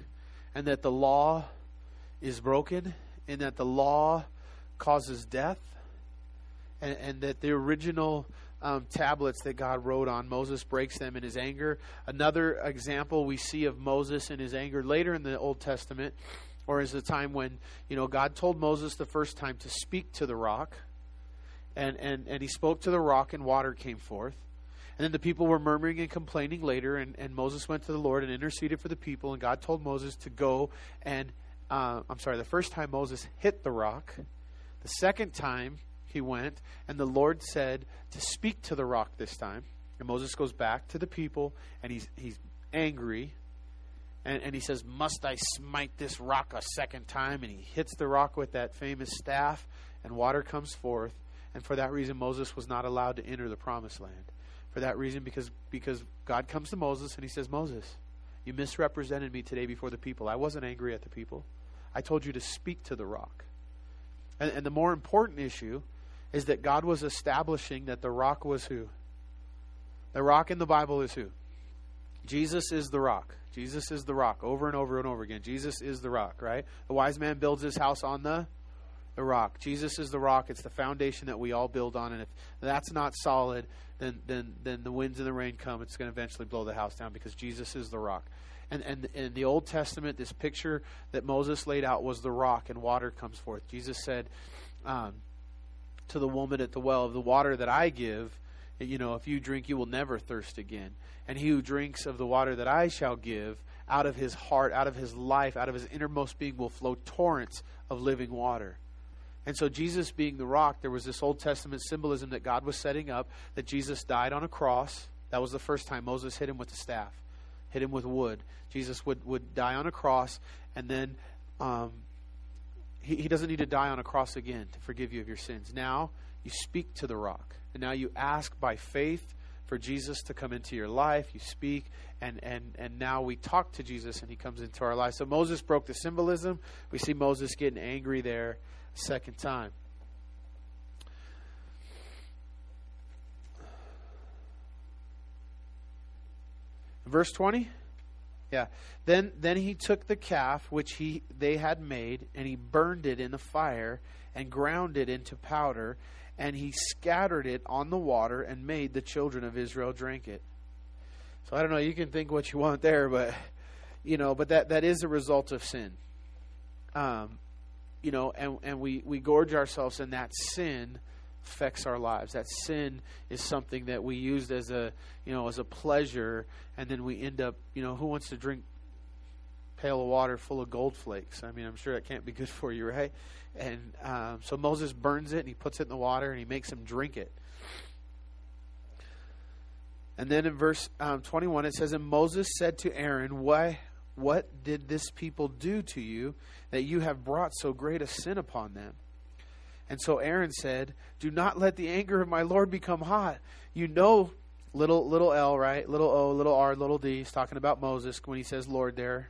and that the law is broken, and that the law causes death, and, and that the original um, tablets that God wrote on. Moses breaks them in his anger. Another example we see of Moses in his anger later in the Old Testament, or is the time when you know God told Moses the first time to speak to the rock, and and and he spoke to the rock, and water came forth. And then the people were murmuring and complaining later, and, and Moses went to the Lord and interceded for the people, and God told Moses to go and, uh, I'm sorry, the first time Moses hit the rock. The second time he went, and the Lord said to speak to the rock this time. And Moses goes back to the people, and he's, he's angry. And, and he says, Must I smite this rock a second time? And he hits the rock with that famous staff, and water comes forth. And for that reason, Moses was not allowed to enter the promised land. For that reason, because, because God comes to Moses and he says, Moses, you misrepresented me today before the people. I wasn't angry at the people. I told you to speak to the rock. And, and the more important issue is that God was establishing that the rock was who? The rock in the Bible is who? Jesus is the rock. Jesus is the rock over and over and over again. Jesus is the rock, right? The wise man builds his house on the the rock. Jesus is the rock. It's the foundation that we all build on. And if that's not solid, then then then the winds and the rain come. It's going to eventually blow the house down because Jesus is the rock. And and in the Old Testament, this picture that Moses laid out was the rock, and water comes forth. Jesus said. Um, to the woman at the well of the water that I give, you know, if you drink, you will never thirst again. And he who drinks of the water that I shall give, out of his heart, out of his life, out of his innermost being will flow torrents of living water. And so, Jesus being the rock, there was this Old Testament symbolism that God was setting up that Jesus died on a cross. That was the first time Moses hit him with the staff, hit him with wood. Jesus would, would die on a cross, and then um, he, he doesn't need to die on a cross again to forgive you of your sins. Now you speak to the rock. And now you ask by faith for Jesus to come into your life. You speak, and, and, and now we talk to Jesus, and he comes into our life. So Moses broke the symbolism. We see Moses getting angry there a second time. Verse 20. Yeah. Then then he took the calf which he they had made and he burned it in the fire and ground it into powder and he scattered it on the water and made the children of Israel drink it. So I don't know, you can think what you want there, but you know, but that that is a result of sin. Um, you know, and and we we gorge ourselves, in that sin affects our lives. That sin is something that we used as a you know as a pleasure, and then we end up you know who wants to drink pail of water full of gold flakes? I mean, I'm sure that can't be good for you, right? And um, so Moses burns it and he puts it in the water and he makes him drink it. And then in verse um, 21 it says, And Moses said to Aaron, Why, What did this people do to you that you have brought so great a sin upon them? And so Aaron said, Do not let the anger of my Lord become hot. You know, little little L, right? Little O, little R, little D. He's talking about Moses when he says Lord there.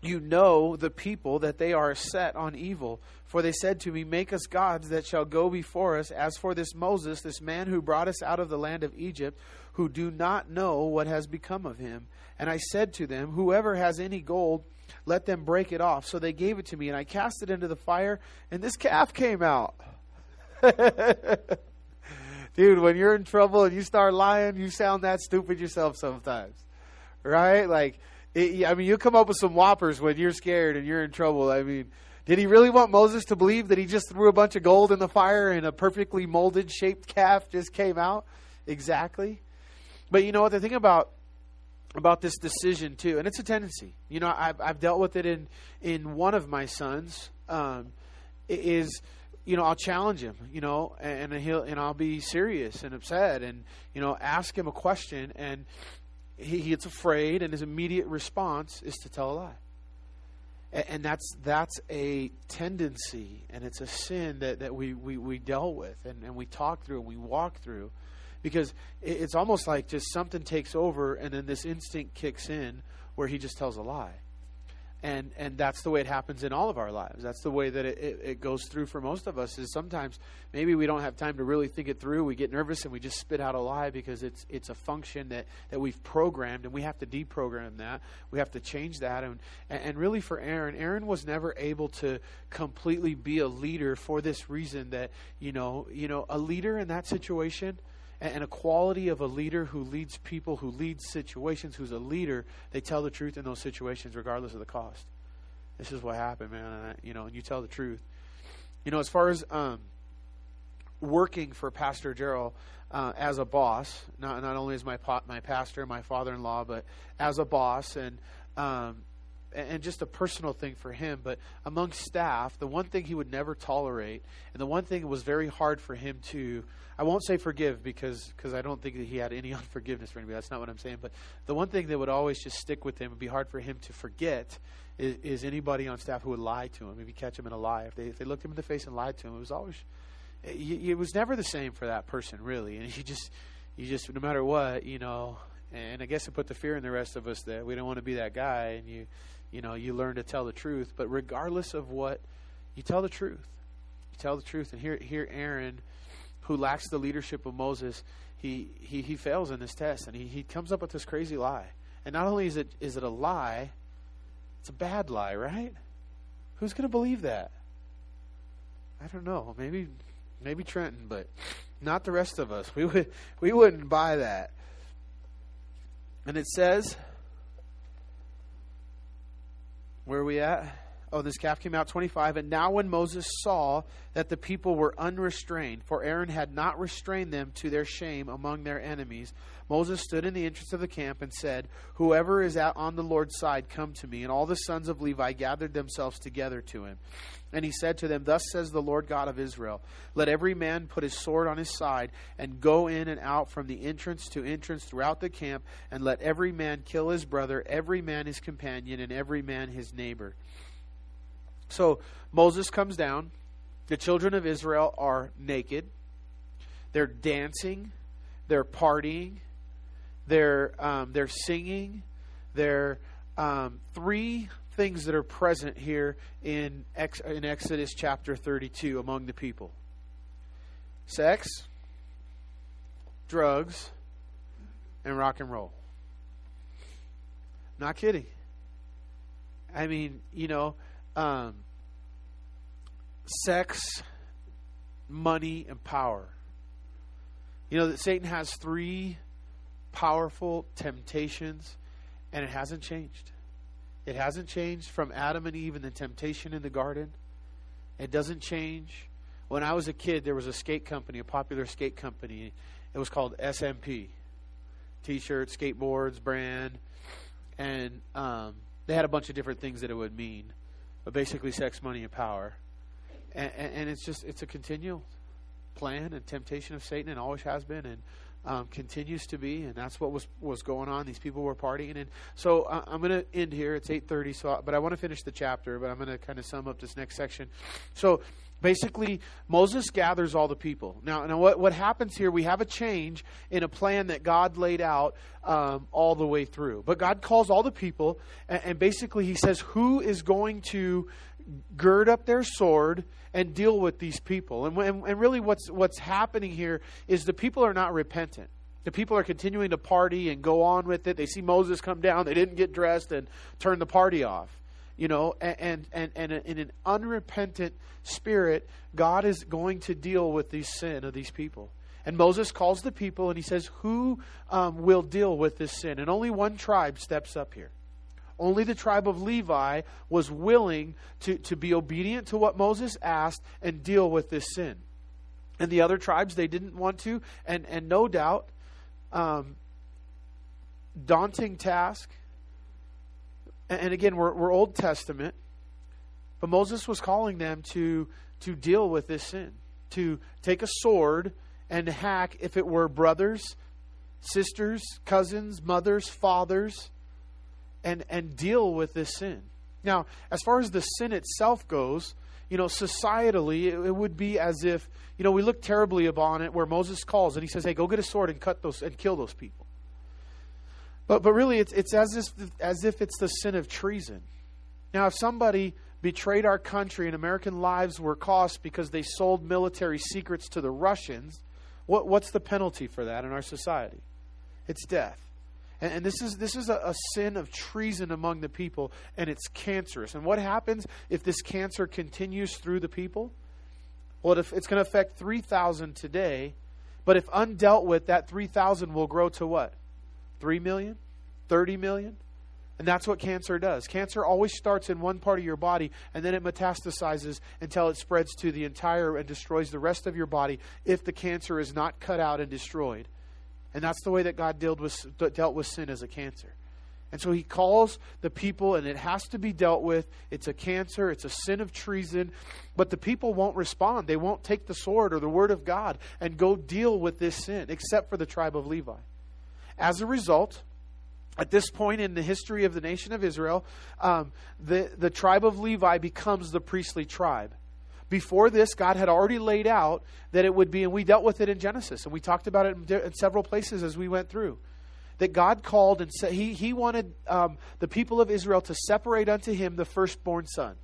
You know the people that they are set on evil. For they said to me, Make us gods that shall go before us. As for this Moses, this man who brought us out of the land of Egypt, who do not know what has become of him. And I said to them, Whoever has any gold, let them break it off. So they gave it to me, and I cast it into the fire, and this calf came out. Dude, when you're in trouble and you start lying, you sound that stupid yourself sometimes. Right? Like, it, I mean, you come up with some whoppers when you're scared and you're in trouble. I mean, did he really want Moses to believe that he just threw a bunch of gold in the fire and a perfectly molded, shaped calf just came out? Exactly. But you know what? The thing about about this decision too, and it's a tendency. You know, I've, I've dealt with it in in one of my sons. Um, is you know I'll challenge him, you know, and he'll and I'll be serious and upset, and you know ask him a question, and he, he gets afraid, and his immediate response is to tell a lie. And, and that's that's a tendency, and it's a sin that, that we, we, we dealt with, and, and we talk through, and we walk through, because it's almost like just something takes over, and then this instinct kicks in where he just tells a lie. And and that's the way it happens in all of our lives. That's the way that it, it, it, goes through for most of us is sometimes maybe we don't have time to really think it through. We get nervous and we just spit out a lie because it's it's a function that that we've programmed and we have to deprogram that. We have to change that. And and really for aaron aaron was never able to completely be a leader for this reason that you know you know a leader in that situation and a quality of a leader who leads people, who leads situations, who's a leader, they tell the truth in those situations regardless of the cost. This is what happened, man. And I, you know, and you tell the truth. You know, as far as um, working for Pastor Gerald uh, as a boss, not not only as my pa- my pastor, my father-in-law, but as a boss, and um, and just a personal thing for him, but among staff, the one thing he would never tolerate, and the one thing was very hard for him to, I won't say forgive because because I don't think that he had any unforgiveness for anybody. That's not what I'm saying. But the one thing that would always just stick with him and be hard for him to forget is, is anybody on staff who would lie to him. If you catch him in a lie, if they if they looked him in the face and lied to him, it was always, it, it was never the same for that person really. And you just you just no matter what, you know. And I guess it put the fear in the rest of us that we don't want to be that guy, and you you know, you learn to tell the truth. But regardless of what, you tell the truth. You tell the truth. And here, here Aaron, who lacks the leadership of Moses, he, he, he fails in this test. And he, he comes up with this crazy lie. And not only is it, is it a lie, it's a bad lie, right? Who's going to believe that? I don't know. Maybe maybe Trenton, but not the rest of us. We would we wouldn't buy that. And it says where are we at? Oh, this calf came out 25. And now, when Moses saw that the people were unrestrained, for Aaron had not restrained them to their shame among their enemies, Moses stood in the entrance of the camp and said, Whoever is out on the Lord's side, come to me. And all the sons of Levi gathered themselves together to him. And he said to them, Thus says the Lord God of Israel Let every man put his sword on his side, and go in and out from the entrance to entrance throughout the camp, and let every man kill his brother, every man his companion, and every man his neighbor. So Moses comes down. The children of Israel are naked. They're dancing. They're partying. They're, um, they're singing. They're um, three things that are present here in, Ex- in Exodus chapter 32 among the people sex, drugs, and rock and roll. Not kidding. I mean, you know, um, sex, money, and power. You know that Satan has three powerful temptations And it hasn't changed. It hasn't changed from Adam and Eve and the temptation in the garden. It doesn't change. When I was a kid, there was a skate company, a popular skate company. It was called SMP. T shirts, skateboards, brand. And um, they had a bunch of different things that it would mean. But basically, sex, money, and power. And, and, and it's just, it's a continual plan and temptation of Satan and always has been. And um, continues to be, and that's what was was going on. These people were partying, and so uh, I'm going to end here. It's 8:30, so but I want to finish the chapter. But I'm going to kind of sum up this next section. So basically, Moses gathers all the people. Now, now what what happens here? We have a change in a plan that God laid out um, all the way through. But God calls all the people, and, and basically He says, "Who is going to?" Gird up their sword and deal with these people. And, and, and really, what's, what's happening here is the people are not repentant. The people are continuing to party and go on with it. They see Moses come down, they didn't get dressed and turn the party off. You know, and, and, and, in an unrepentant spirit, God is going to deal with the sin of these people. And Moses calls the people and he says, Who um, will deal with this sin? And only one tribe steps up here. Only the tribe of Levi was willing to, to be obedient to what Moses asked and deal with this sin. And the other tribes, they didn't want to. And, and no doubt, um, daunting task. And, and again, we're, we're Old Testament. But Moses was calling them to, to deal with this sin, to take a sword and hack, if it were brothers, sisters, cousins, mothers, fathers and, and deal with this sin. Now, as far as the sin itself goes, you know, societally, it, it, would be as if, you know, we look terribly upon it where Moses calls and he says, hey, go get a sword and cut those and kill those people. But, but really, it's, it's as, if, as if it's the sin of treason. Now, if somebody betrayed our country and American lives were cost because they sold military secrets to the Russians, what, what's the penalty for that in our society? It's death. And, and this is, this is a, a sin of treason among the people, and it's cancerous. And what happens if this cancer continues through the people? Well, it's going to affect 3,000 today, but if undealt with, that 3,000 will grow to what? 3 million? 30 million? And that's what cancer does. Cancer always starts in one part of your body and then it metastasizes until it spreads to the entire and destroys the rest of your body if the cancer is not cut out and destroyed. And that's the way that God dealt with, dealt with sin as a cancer. And so he calls the people, and it has to be dealt with. It's a cancer, it's a sin of treason. But the people won't respond. They won't take the sword or the word of God and go deal with this sin, except for the tribe of Levi. As a result, at this point in the history of the nation of Israel, um, the, the tribe of Levi becomes the priestly tribe. Before this, God had already laid out that it would be, and we dealt with it in Genesis, and we talked about it in, in several places as we went through. That God called and said He, he wanted um, the people of Israel to separate unto Him the firstborn son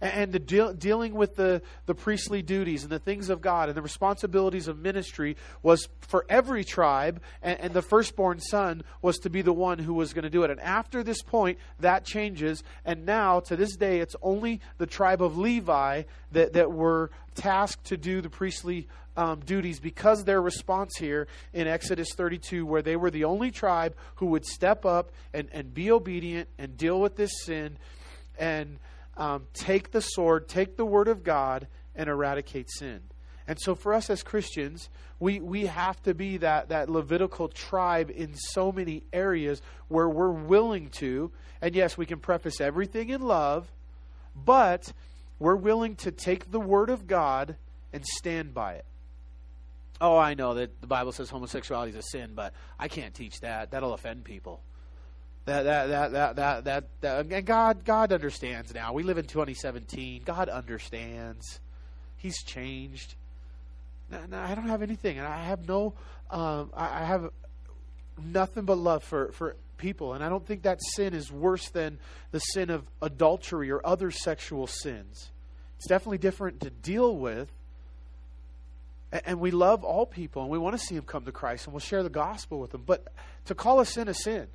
and the deal, dealing with the, the priestly duties and the things of God and the responsibilities of ministry was for every tribe, and, and the firstborn son was to be the one who was going to do it. And after this point, that changes, and now to this day, it's only the tribe of Levi that, that were tasked to do the priestly um, duties because their response here in Exodus 32, where they were the only tribe who would step up and, and be obedient and deal with this sin and um, take the sword, take the word of God, and eradicate sin. And so for us as Christians, we, we have to be that, that Levitical tribe in so many areas where we're willing to, and yes, we can preface everything in love, but we're willing to take the word of God and stand by it. Oh, I know that the Bible says homosexuality is a sin, but I can't teach that. That'll offend people. That, that, that, that, that, that, that, and God, God understands now. We live in 2017. God understands. He's changed. I don't have anything, and I have no, um, I have nothing but love for, for people, and I don't think that sin is worse than the sin of adultery or other sexual sins. It's definitely different to deal with, and we love all people, and we want to see them come to Christ, and we'll share the gospel with them. But to call a sin a sin,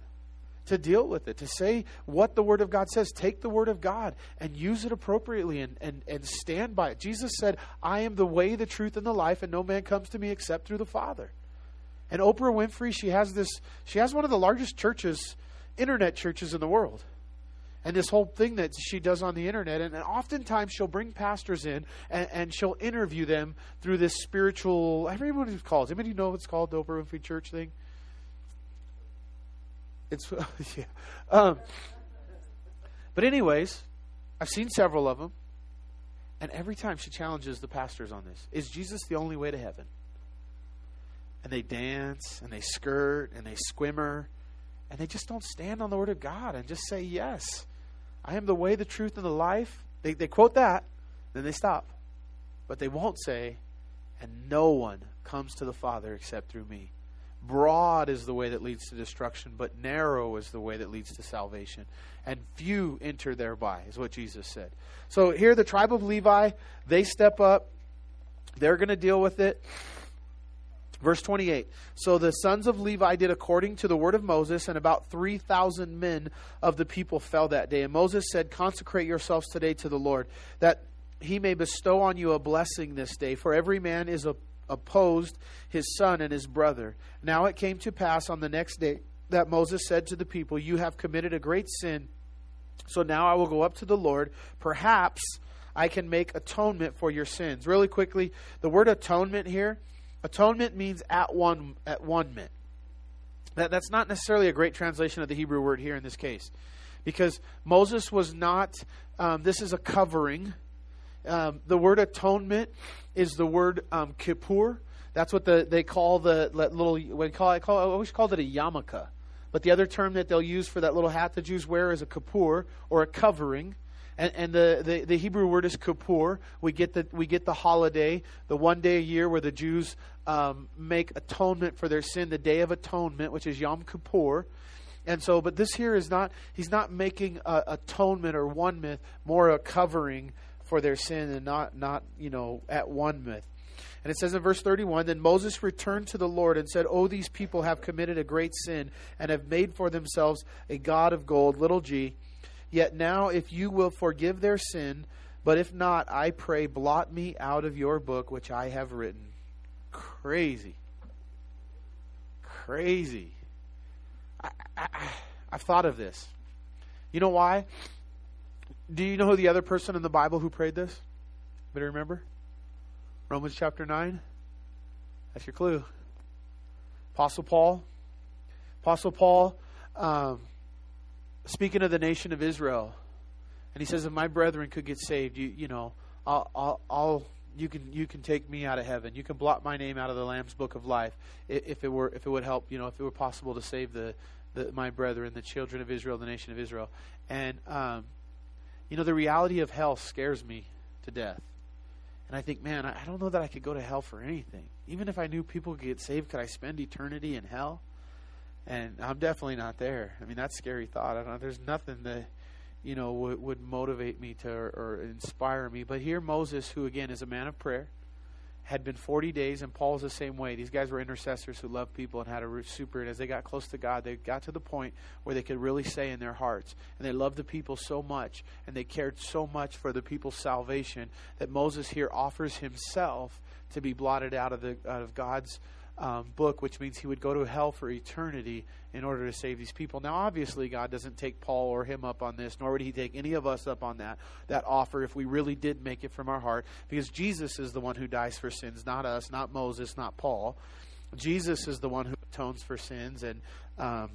to deal with it, to say what the Word of God says. Take the Word of God and use it appropriately and, and, and stand by it. Jesus said, I am the way, the truth, and the life, and no man comes to me except through the Father. And Oprah Winfrey, she has this, she has one of the largest churches, internet churches in the world. And this whole thing that she does on the internet, and, and oftentimes she'll bring pastors in and, and, she'll interview them through this spiritual. Everybody calls. Anybody know what's called the Oprah Winfrey Church thing? It's yeah. Um, but anyways, I've seen several of them, and every time she challenges the pastors on this: Is Jesus the only way to heaven? and they dance and they skirt and they squimmer and they just don't stand on the word of God and just say, Yes, I am the way, the truth, and the life. They, they quote that, then they stop. But they won't say, And no one comes to the Father except through me. Broad is the way that leads to destruction, but narrow is the way that leads to salvation. And few enter thereby, is what Jesus said. So here, the tribe of Levi, they step up. They're going to deal with it. Verse 28 So the sons of Levi did according to the word of Moses, and about 3,000 men of the people fell that day. And Moses said, Consecrate yourselves today to the Lord, that he may bestow on you a blessing this day. For every man is opposed his son and his brother. Now it came to pass on the next day that Moses said to the people, You have committed a great sin. So now I will go up to the Lord. Perhaps I can make atonement for your sins. Really quickly, the word atonement here Atonement means at one at one mint. That, that's not necessarily a great translation of the Hebrew word here in this case, because Moses was not. Um, this is a covering. Um, the word atonement is the word um, kippur. That's what the, they call the little. What call I call I always called it a yarmulke, but the other term that they'll use for that little hat the Jews wear is a kippur or a covering. And, and the, the, the, Hebrew word is Kippur. We get the, we get the holiday, the one day a year where the Jews um, make atonement for their sin, the Day of Atonement, which is Yom Kippur. And so, but this here is not, he's not making atonement or one myth, more a covering for their sin and not, not, you know, at one myth. And it says in verse 31 Then Moses returned to the Lord and said, Oh, these people have committed a great sin and have made for themselves a God of gold, little g Yet now, if you will forgive their sin, but if not, I pray, blot me out of your book which I have written. Crazy. Crazy. I, I, I've thought of this. You know why? Do you know who the other person in the Bible who prayed this? Better remember? Romans chapter 9. That's your clue. Apostle Paul. Apostle Paul um, speaking of the nation of Israel, and he says, "If my brethren could get saved, you you know, I'll, I'll, I'll you can you can take me out of heaven. You can blot my name out of the Lamb's book of life, if it were if it would help. You know, if it were possible to save the, the my brethren, the children of Israel, the nation of Israel. And um, you know, the reality of hell scares me to death. And I think, man, I don't know that I could go to hell for anything. Even if I knew people could get saved, could I spend eternity in hell? and I'm definitely not there. I mean, that's scary thought. I don't know. There's nothing that you know would, would motivate me to or, or inspire me. But here, Moses, who again is a man of prayer, had been 40 days, and Paul's the same way. These guys were intercessors who loved people and had a root super. And as they got close to God, they got to the point where they could really say in their hearts, and they loved the people so much, and they cared so much for the people's salvation that Moses here offers himself to be blotted out of the out of God's um, book, which means he would go to hell for eternity in order to save these people. Now, obviously, God doesn't take Paul or him up on this, nor would he take any of us up on that that offer if we really did make it from our heart, because Jesus is the one who dies for sins, not us, not Moses, not Paul. Jesus is the one who atones for sins and um,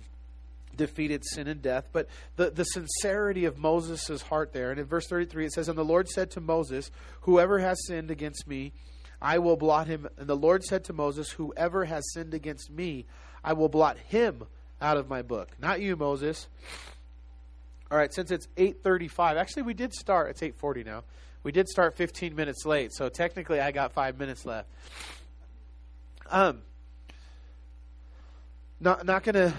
defeated sin and death. But the, the sincerity of Moses' heart there, and in verse 33 it says, And the Lord said to Moses, Whoever has sinned against me, I will blot him. And the Lord said to Moses, Whoever has sinned against me, I will blot him out of my book. Not you, Moses. All right, since it's 8:35. Actually, we did start. It's 8:40 now. We did start 15 minutes late, so technically I got 5 minutes left. Um not not going to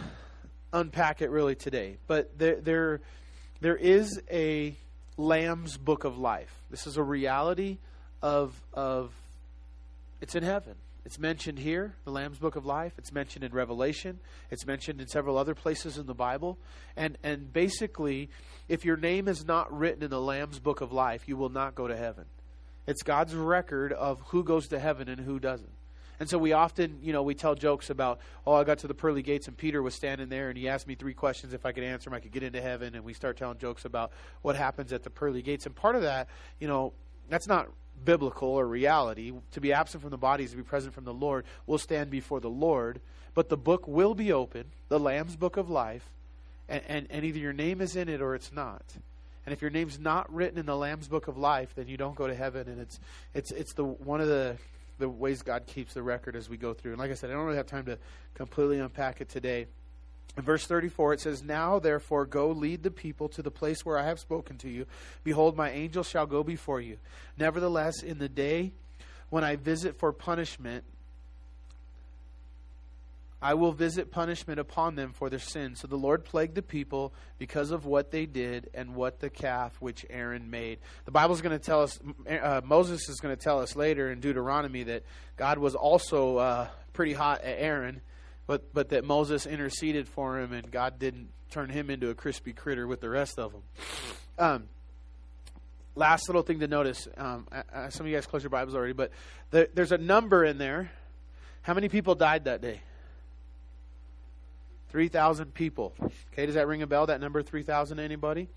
unpack it really today, but there there there is a lamb's book of life. This is a reality of of it's in heaven. It's mentioned here, the Lamb's Book of Life. It's mentioned in Revelation. It's mentioned in several other places in the Bible. And and basically, if your name is not written in the Lamb's Book of Life, you will not go to heaven. It's God's record of who goes to heaven and who doesn't. And so we often, you know, we tell jokes about, oh, I got to the pearly gates and Peter was standing there and he asked me three questions. If I could answer them, I could get into heaven. And we start telling jokes about what happens at the pearly gates. And part of that, you know, that's not biblical or reality. To be absent from the body is to be present from the Lord. We'll stand before the Lord. But the book will be open, the Lamb's book of life, and, and, and either your name is in it or it's not. And if your name's not written in the Lamb's book of life, then you don't go to heaven. And it's it's it's the one of the the ways God keeps the record as we go through. And like I said, I don't really have time to completely unpack it today. In verse 34, it says, Now therefore go lead the people to the place where I have spoken to you. Behold, my angel shall go before you. Nevertheless, in the day when I visit for punishment, I will visit punishment upon them for their sin. So the Lord plagued the people because of what they did and what the calf which Aaron made. The Bible is going to tell us, uh, Moses is going to tell us later in Deuteronomy that God was also uh, pretty hot at Aaron, but, but that Moses interceded for him and God didn't turn him into a crispy critter with the rest of them. Um, last little thing to notice um, some of you guys closed your Bibles already, but there, there's a number in there. How many people died that day? 3,000 people. Okay, does that ring a bell, that number 3,000 anybody?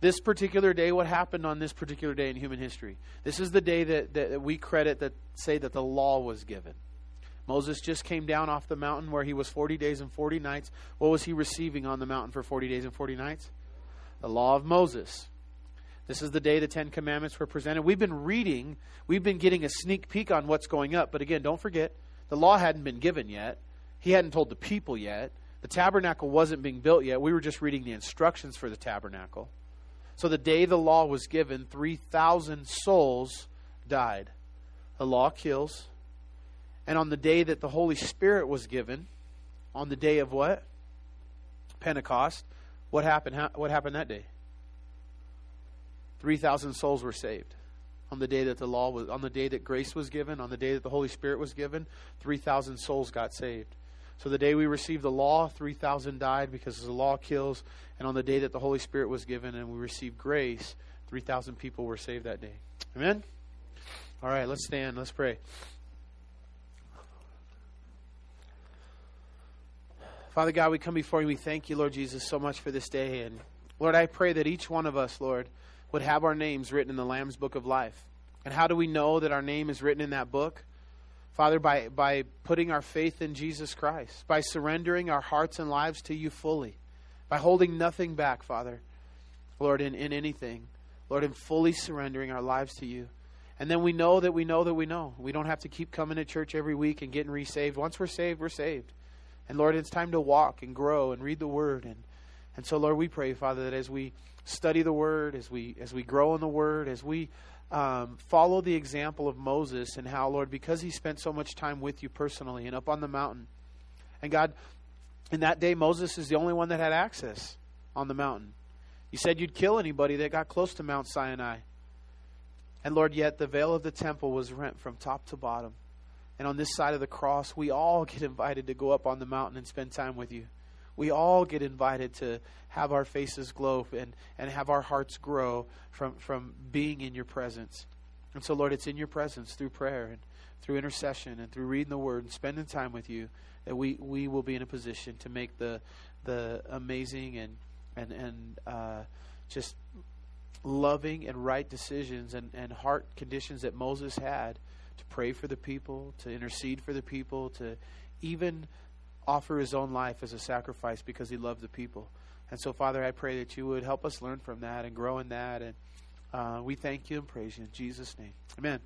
This particular day, what happened on this particular day in human history? This is the day that, that we credit that say that the law was given. Moses just came down off the mountain where he was 40 days and 40 nights. What was he receiving on the mountain for 40 days and 40 nights? The law of Moses. This is the day the Ten Commandments were presented. We've been reading, we've been getting a sneak peek on what's going up. But again, don't forget, the law hadn't been given yet. He hadn't told the people yet. The tabernacle wasn't being built yet. We were just reading the instructions for the tabernacle. So the day the law was given, 3,000 souls died. The law kills. And on the day that the Holy Spirit was given, on the day of what? Pentecost, what happened? What happened that day? 3,000 souls were saved. On the day that the law was, on the day that grace was given, on the day that the Holy Spirit was given, 3,000 souls got saved. So the day we received the law, 3,000 died because the law kills. And on the day that the Holy Spirit was given and we received grace, 3,000 people were saved that day. Amen? All right, let's stand. Let's pray. Father God, we come before you. We thank you, Lord Jesus, so much for this day. And Lord, I pray that each one of us, Lord, would have our names written in the Lamb's book of life. And how do we know that our name is written in that book? Father, by, by putting our faith in Jesus Christ, by surrendering our hearts and lives to you fully, by holding nothing back, Father, Lord, in, in anything, Lord, in fully surrendering our lives to you. And then we know that we know that we know. We don't have to keep coming to church every week and getting resaved. Once we're saved, we're saved. And Lord, it's time to walk and grow and read the Word. And, and so, Lord, we pray, Father, that as we study the Word, as we as we grow in the Word, as we um, follow the example of Moses and how, Lord, because he spent so much time with you personally and up on the mountain. And God, in that day, Moses is the only one that had access on the mountain. You said you'd kill anybody that got close to Mount Sinai. And Lord, yet the veil of the temple was rent from top to bottom. And on this side of the cross, we all get invited to go up on the mountain and spend time with you. We all get invited to have our faces glow and, and have our hearts grow from, from being in your presence. And so, Lord, it's in your presence through prayer and through intercession and through reading the word and spending time with you that we, we will be in a position to make the the amazing and and and uh, just loving and right decisions and, and heart conditions that Moses had to pray for the people, to intercede for the people, to even offer his own life as a sacrifice because he loved the people. And so, Father, I pray that you would help us learn from that and grow in that. And uh, we thank you and praise you in Jesus' name. Amen.